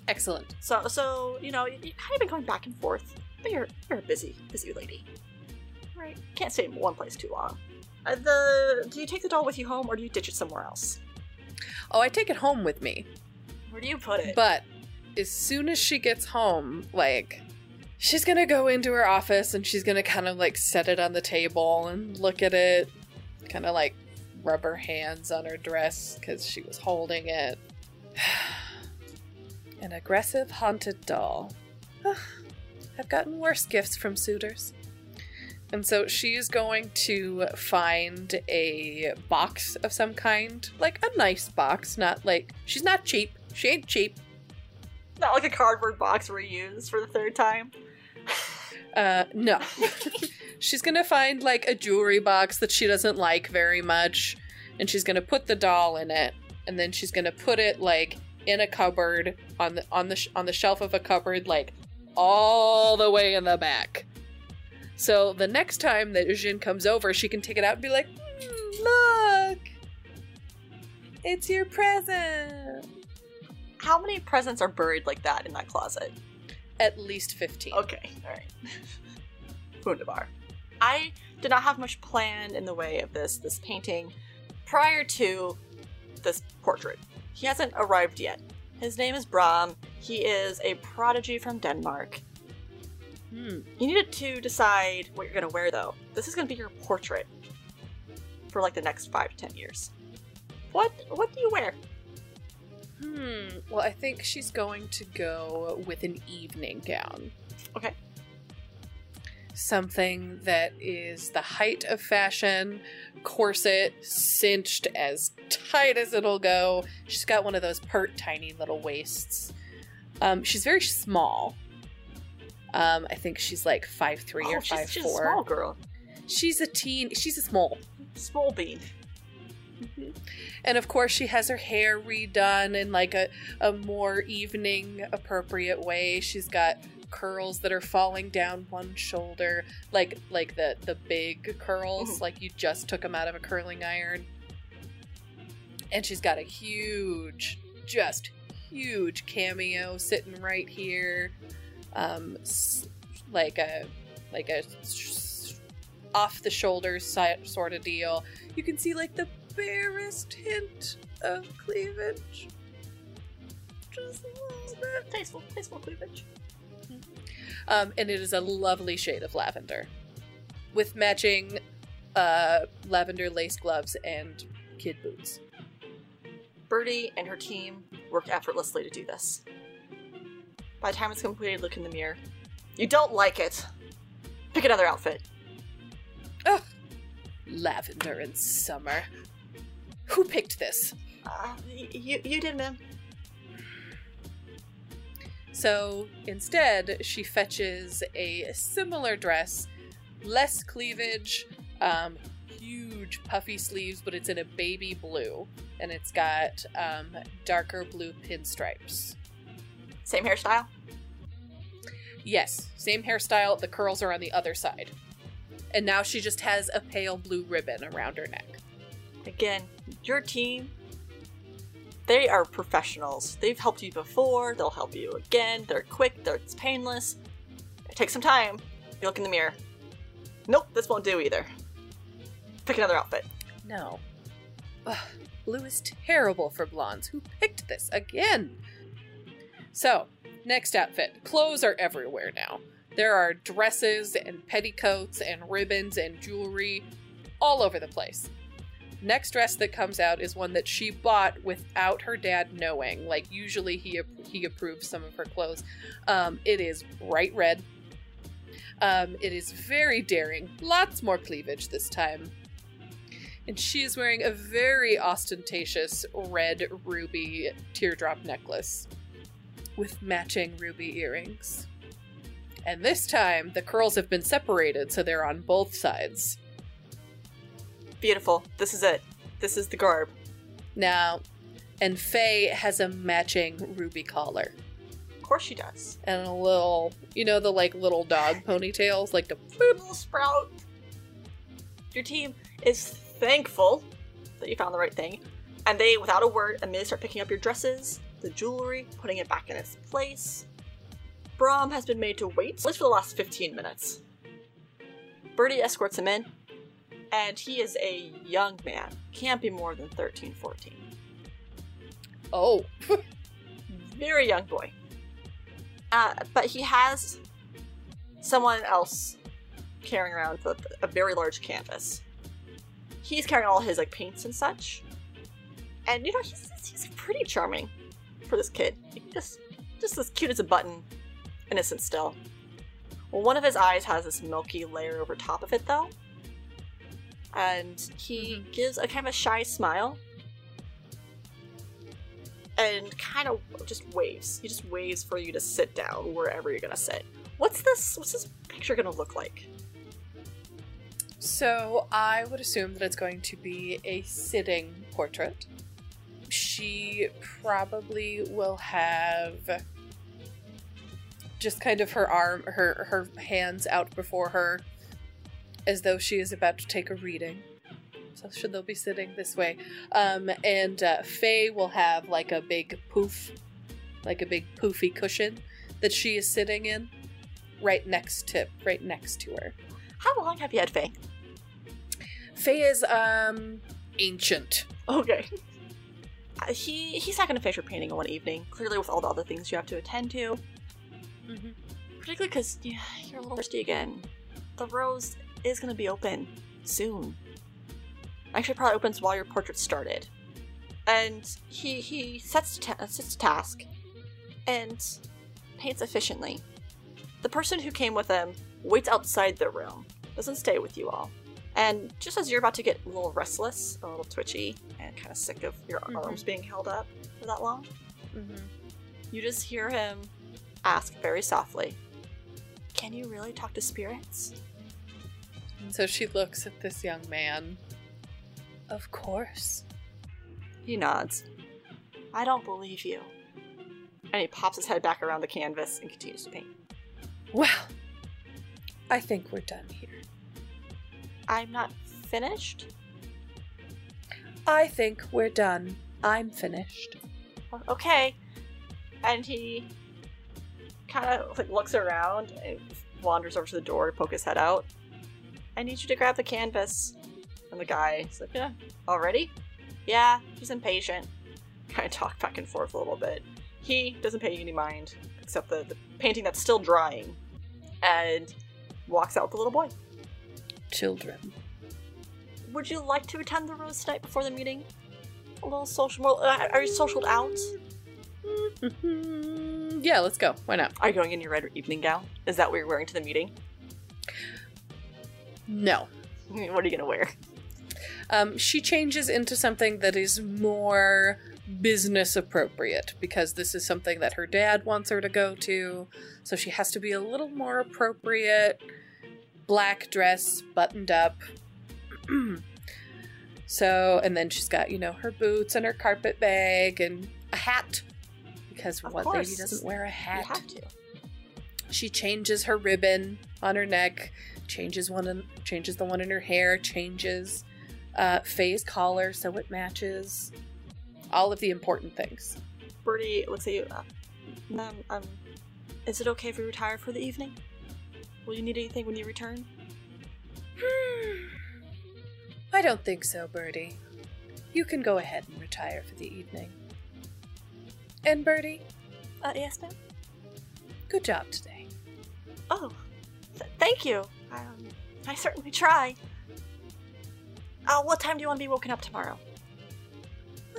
Excellent. So, so you know, you- you've kind of been going back and forth, but you're you're a busy, busy lady, right? Can't stay in one place too long. Uh, the do you take the doll with you home, or do you ditch it somewhere else? Oh, I take it home with me. Where do you put it? But as soon as she gets home, like, she's gonna go into her office and she's gonna kind of like set it on the table and look at it, kind of like rub her hands on her dress because she was holding it. An aggressive haunted doll. I've gotten worse gifts from suitors. And so she's going to find a box of some kind, like a nice box, not like she's not cheap. She ain't cheap. Not like a cardboard box reused for the third time. Uh, no. she's gonna find like a jewelry box that she doesn't like very much, and she's gonna put the doll in it, and then she's gonna put it like in a cupboard on the on the sh- on the shelf of a cupboard, like all the way in the back. So the next time that Jin comes over, she can take it out and be like, "Hmm, "Look, it's your present." How many presents are buried like that in that closet? At least fifteen. Okay, alright. Wunderbar. I did not have much planned in the way of this this painting prior to this portrait. He hasn't arrived yet. His name is Brahm. He is a prodigy from Denmark. Hmm. You needed to decide what you're gonna wear though. This is gonna be your portrait for like the next five to ten years. What what do you wear? Hmm. Well, I think she's going to go with an evening gown. Okay. Something that is the height of fashion, corset cinched as tight as it'll go. She's got one of those pert tiny little waists. Um, she's very small. Um, I think she's like five three oh, or she's, five she's four. a small girl. She's a teen. She's a small. Small bean. And of course, she has her hair redone in like a, a more evening appropriate way. She's got curls that are falling down one shoulder, like like the the big curls, Mhm. like you just took them out of a curling iron. And she's got a huge, just huge cameo sitting right here, um, like a like a off the shoulder sort of deal. You can see like the barest hint of cleavage. Just a little bit. Tasteful, tasteful cleavage. Um, and it is a lovely shade of lavender with matching uh, lavender lace gloves and kid boots. Birdie and her team work effortlessly to do this. By the time it's completed, look in the mirror. You don't like it. Pick another outfit. Ugh. Lavender in summer. Who picked this? Uh, you, you did, ma'am. So instead, she fetches a similar dress, less cleavage, um, huge puffy sleeves, but it's in a baby blue, and it's got um, darker blue pinstripes. Same hairstyle? Yes, same hairstyle. The curls are on the other side, and now she just has a pale blue ribbon around her neck. Again, your team, they are professionals. They've helped you before, they'll help you again. They're quick, they're it's painless. It takes some time. You look in the mirror. Nope, this won't do either. Pick another outfit. No. Ugh, blue is terrible for blondes. Who picked this again? So, next outfit. Clothes are everywhere now. There are dresses and petticoats and ribbons and jewelry all over the place. Next dress that comes out is one that she bought without her dad knowing. Like usually he he approves some of her clothes. Um, it is bright red. Um, it is very daring. Lots more cleavage this time and she is wearing a very ostentatious red ruby teardrop necklace with matching ruby earrings. And this time, the curls have been separated, so they're on both sides. Beautiful. This is it. This is the garb. Now, and Faye has a matching ruby collar Of course she does. and a little, you know, the like little dog ponytails, like the little sprout. Your team is thankful that you found the right thing, and they, without a word, immediately start picking up your dresses, the jewelry, putting it back in its place. Brom has been made to wait, at least for the last 15 minutes. Birdie escorts him in, and he is a young man. Can't be more than 13, 14. oh, Very young boy. Uh, but he has someone else carrying around a, a very large canvas. He's carrying all his like paints and such, and you know he's he's pretty charming for this kid. Just just as cute as a button, innocent still. Well, one of his eyes has this milky layer over top of it though, and he mm-hmm. gives a kind of a shy smile and kind of just waves. He just waves for you to sit down wherever you're gonna sit. What's this? What's this picture gonna look like? So I would assume that it's going to be a sitting portrait. She probably will have just kind of her arm her her hands out before her as though she is about to take a reading. So should they'll be sitting this way. Um and uh, Faye will have like a big poof like a big poofy cushion that she is sitting in right next to right next to her. How long have you had Faye? Faye is um ancient. Okay. Uh, he he's not gonna finish your painting in one evening. Clearly, with all the other things you have to attend to. Mm-hmm. Particularly because yeah, you're a little thirsty again. The rose is gonna be open soon. Actually, probably opens while your portrait started. And he he sets to ta- sets to task and paints efficiently. The person who came with him waits outside the room, doesn't stay with you all. And just as you're about to get a little restless, a little twitchy, and kind of sick of your Mhm. arms being held up for that long, Mm-hmm. you just hear him ask very softly, Can you really talk to spirits? And so she looks at this young man. Of course. He nods. I don't believe you. And he pops his head back around the canvas and continues to paint. Well, I think we're done here. I'm not finished? I think we're done. I'm finished. Okay. And he kind of like looks around and wanders over to the door to poke his head out. I need you to grab the canvas. And the guy is like, Yeah, already? Yeah, he's impatient. Kind of talk back and forth a little bit. He doesn't pay any mind, except the, the painting that's still drying, and walks out with the little boy. Children. Would you like to attend the rose tonight before the meeting? A little social. More, uh, are you socialed out? Mhm. yeah, let's go. Why not? Are you going in your red evening gown? Is that what you're wearing to the meeting? No. What are you gonna wear? Um, she changes into something that is more business appropriate because this is something that her dad wants her to go to. So she has to be a little more appropriate. Black dress, buttoned up. so, and then she's got, you know, her boots and her carpet bag and a hat because Of what course. lady doesn't wear a You hat? have to. She changes her ribbon on her neck, changes one in, changes the one in her hair, changes uh, Faye's collar so it matches. All of the important things. Birdie looks at you. Uh, um, um, is it okay if we retire for the evening? Will you need anything when you return? I don't think so, Birdie. You can go ahead and retire for the evening. And Birdie, Uh, yes, ma'am. good job today. Oh, th- thank you. Um, I certainly try. Uh, what time do you want to be woken up tomorrow?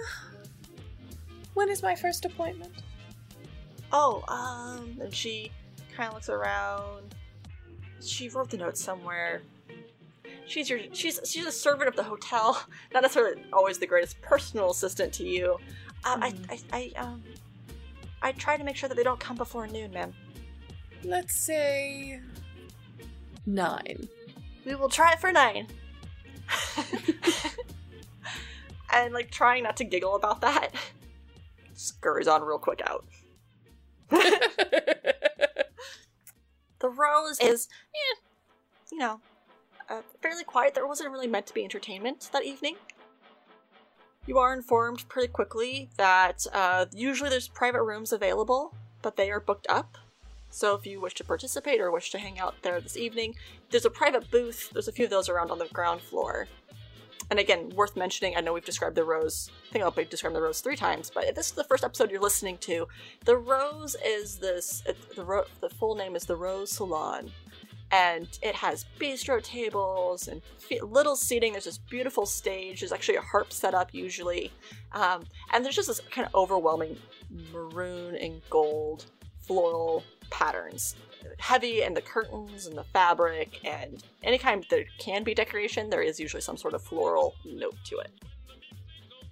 When is my first appointment? Oh, um, and she kind of looks around. She wrote the note somewhere. She's your she's she's a servant of the hotel, not necessarily always the greatest personal assistant to you. Um, Mhm. I, I I um I try to make sure that they don't come before noon, ma'am. Let's say nine. We will try it for nine. and like trying not to giggle about that, scurries on real quick out. The Rose is, eh, you know, uh, fairly quiet. There wasn't really meant to be entertainment that evening. You are informed pretty quickly that uh, usually there's private rooms available, but they are booked up. So if you wish to participate or wish to hang out there this evening, there's a private booth. There's a few of those around on the ground floor. And again, worth mentioning, I know we've described the Rose, I think I'll be describing the Rose three times, but if this is the first episode you're listening to, the Rose is this, the, ro- the full name is the Rose Salon. And it has bistro tables and little seating. There's this beautiful stage. There's actually a harp set up usually. Um, and there's just this kind of overwhelming maroon and gold floral patterns heavy and the curtains and the fabric and any kind that can be decoration there is usually some sort of floral note to it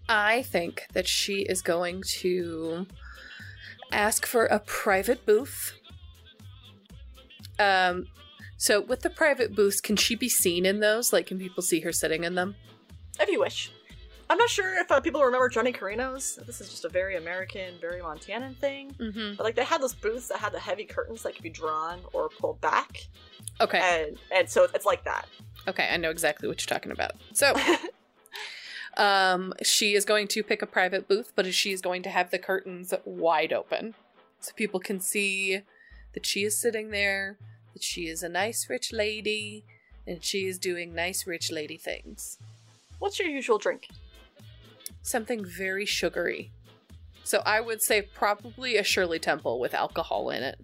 I think that she is going to ask for a private booth. Um, so with the private booths, can she be seen in those? Like, can people see her sitting in them? if you wish i'm not sure if uh, people remember johnny carino's this is just a very american very montanan thing. Mm-hmm. but like they had those booths that had the heavy curtains that could be drawn or pulled back. Okay, and and so it's like that. Okay, I know exactly what you're talking about. So, um, she is going to pick a private booth, but she is going to have the curtains wide open, so people can see that she is sitting there, that she is a nice rich lady, and she is doing nice rich lady things. what's your usual drink something very sugary. So I would say probably a Shirley Temple with alcohol in it.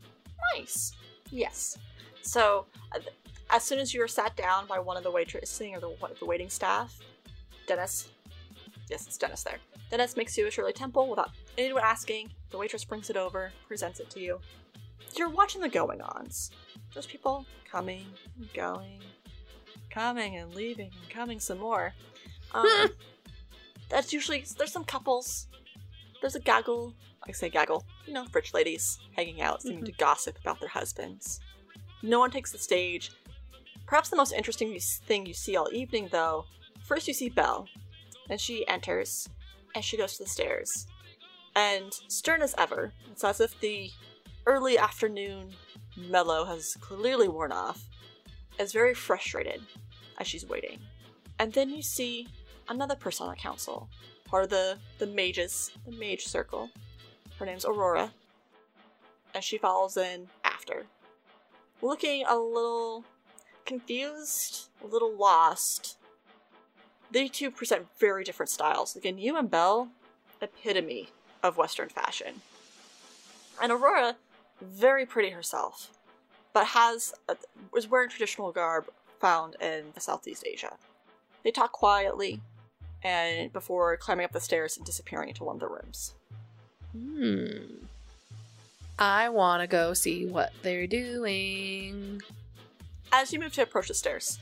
Nice. Yes. So, uh, as soon as you are sat down by one of the waitressing or the one of the waiting staff, Dennis. Yes, it's Dennis there. Dennis makes you a Shirley Temple without anyone asking. The waitress brings it over, presents it to you. You're watching the going-ons. Those people coming and going, coming and leaving and coming some more. Um, that's usually there's some couples. There's a gaggle. I say gaggle. You know, rich ladies hanging out, seeming mm-hmm. to gossip about their husbands. No one takes the stage. Perhaps the most interesting thing you see all evening, though, first you see Belle, and she enters, and she goes to the stairs. And stern as ever, it's as if the early afternoon mellow has clearly worn off, is very frustrated as she's waiting. And then you see another person on the council, part of the, the mages, the mage circle. Her name's Aurora, and she follows in after. Looking a little confused, a little lost. They two present very different styles. Again, you and Belle, epitome of Western fashion. And Aurora, very pretty herself, but has a, was wearing traditional garb found in Southeast Asia. They talk quietly. And before climbing up the stairs and disappearing into one of the rooms. Hmm. I want to go see what they're doing. As you move to approach the stairs,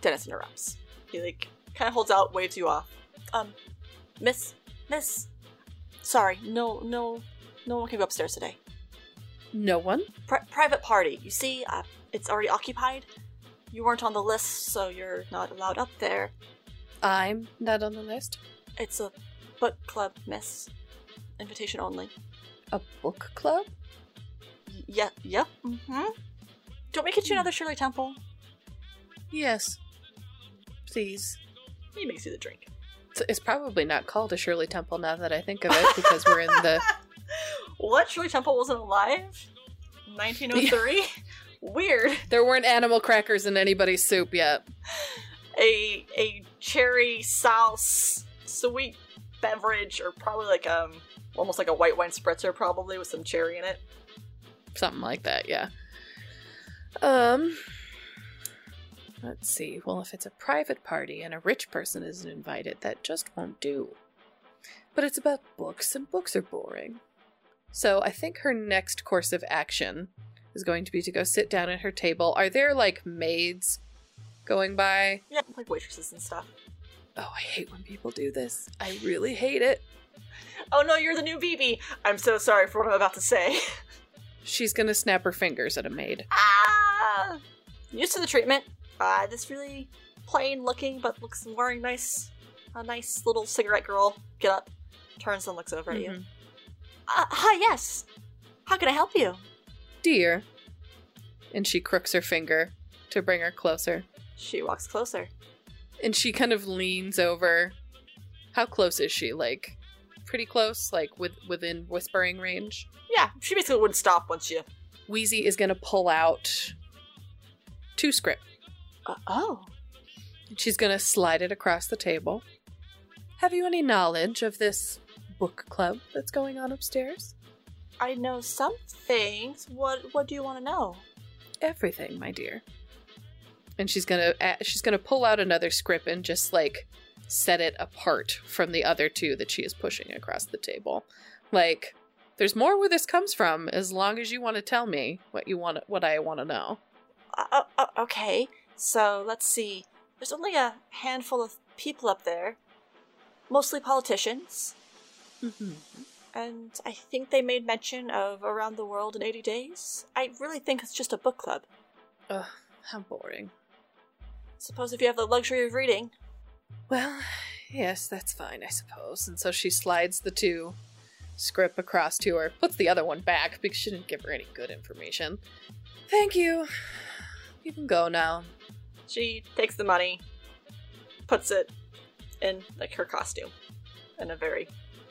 Dennis interrupts. He like kind of holds out, waves you off. Um, Miss, Miss, sorry, no, no, no one can go upstairs today. No one? Pri- private party. You see, uh, it's already occupied. You weren't on the list, so you're not allowed up there. I'm not on the list. It's a book club, Miss. Invitation only. A book club? Y- yeah, yep. Mm-hmm. Don't we get you another Shirley Temple? Yes. Please. He makes you the drink. It's, it's probably not called a Shirley Temple now that I think of it because we're in the. what? Shirley Temple wasn't alive? 1903? Weird. There weren't animal crackers in anybody's soup yet. A a cherry sauce sweet beverage, or probably like um almost like a white wine spritzer, probably with some cherry in it. Something like that, yeah. Um. Let's see. Well, if it's a private party and a rich person isn't invited, that just won't do. But it's about books, and books are boring. So I think her next course of action is going to be to go sit down at her table. Are there like maids going by? Yeah, like waitresses and stuff. Oh, I hate when people do this. I really hate it. Oh no, you're the new BB. I'm so sorry for what I'm about to say. She's gonna snap her fingers at a maid. ah! Used to the treatment. Uh, this really plain looking, but looks wearing nice, a nice little cigarette girl. Get up, turns and looks over at you. Mhm. Uh, hi, yes. How can I help you? Dear. And she crooks her finger to bring her closer. She walks closer. And she kind of leans over. How close is she? Like pretty close, like with within whispering range. Yeah, she basically wouldn't stop once you. Wheezy is gonna pull out two script. Uh, oh. She's gonna slide it across the table. Have you any knowledge of this book club that's going on upstairs? I know some things. What What do you want to know? Everything, my dear. And she's gonna a- she's gonna pull out another script and just like set it apart from the other two that she is pushing across the table. Like, there's more where this comes from. As long as you want to tell me what you want, what I want to know. Uh, uh, uh, okay, so let's see. There's only a handful of people up there, mostly politicians, Mm-hmm. and I think they made mention of Around the World in 80 Days. I really think it's just a book club. Ugh, how boring. Suppose if you have the luxury of reading. Well, yes, that's fine, I suppose. And so she slides the two script across to her, puts the other one back because she didn't give her any good information. Thank you. You can go now. She takes the money, puts it in like her costume, in a very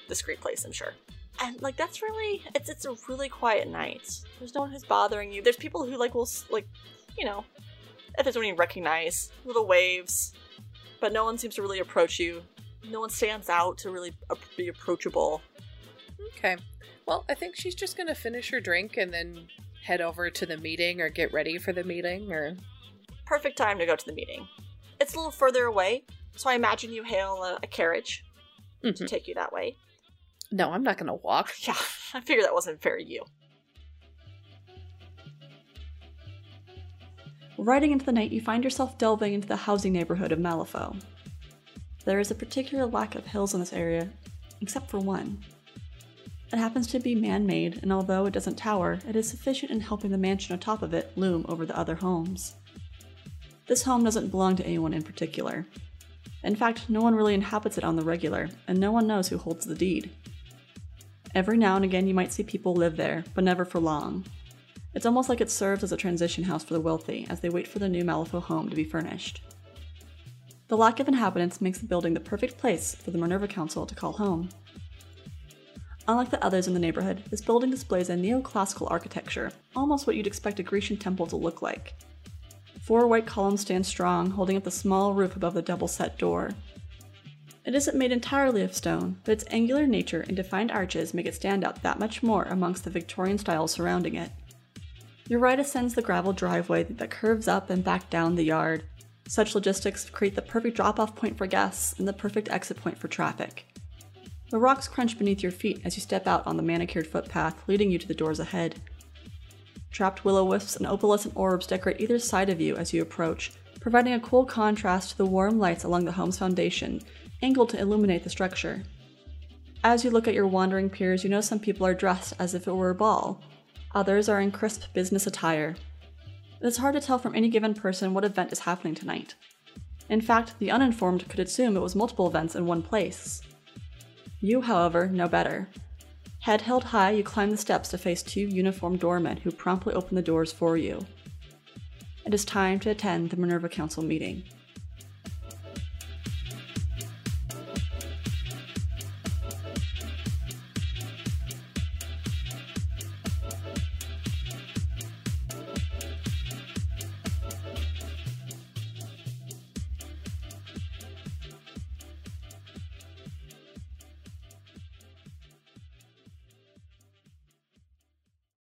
discreet place, I'm sure. And like that's really it's it's a really quiet night. There's no one who's bothering you. There's people who like will s- like, you know, if there's one you recognize, little waves, but no one seems to really approach you. No one stands out to really be approachable. Okay. Well, I think she's just gonna finish her drink and then head over to the meeting or get ready for the meeting or. Perfect time to go to the meeting. It's a little further away, so I imagine you hail a, a carriage to Mhm. take you that way. No, I'm not gonna walk. Yeah, I figured that wasn't fair to you. Riding into the night, you find yourself delving into the housing neighborhood of Malifaux. There is a particular lack of hills in this area, except for one. It happens to be man made, and although it doesn't tower, it is sufficient in helping the mansion atop of it loom over the other homes. This home doesn't belong to anyone in particular. In fact, no one really inhabits it on the regular, and no one knows who holds the deed. Every now and again, you might see people live there, but never for long. It's almost like it serves as a transition house for the wealthy as they wait for the new Malifaux home to be furnished. The lack of inhabitants makes the building the perfect place for the Minerva Council to call home. Unlike the others in the neighborhood, this building displays a neoclassical architecture, almost what you'd expect a Grecian temple to look like. Four white columns stand strong, holding up the small roof above the double set door. It isn't made entirely of stone, but its angular nature and defined arches make it stand out that much more amongst the Victorian styles surrounding it. Your right ascends the gravel driveway that curves up and back down the yard. Such logistics create the perfect drop off point for guests and the perfect exit point for traffic. The rocks crunch beneath your feet as you step out on the manicured footpath leading you to the doors ahead. Trapped willow wisps and opalescent orbs decorate either side of you as you approach, providing a cool contrast to the warm lights along the home's foundation, angled to illuminate the structure. As you look at your wandering peers, you know some people are dressed as if it were a ball. Others are in crisp business attire. It's hard to tell from any given person what event is happening tonight. In fact, the uninformed could assume it was multiple events in one place. You, however, know better. Head held high, you climb the steps to face two uniformed doormen who promptly open the doors for you. It is time to attend the Minerva Council meeting.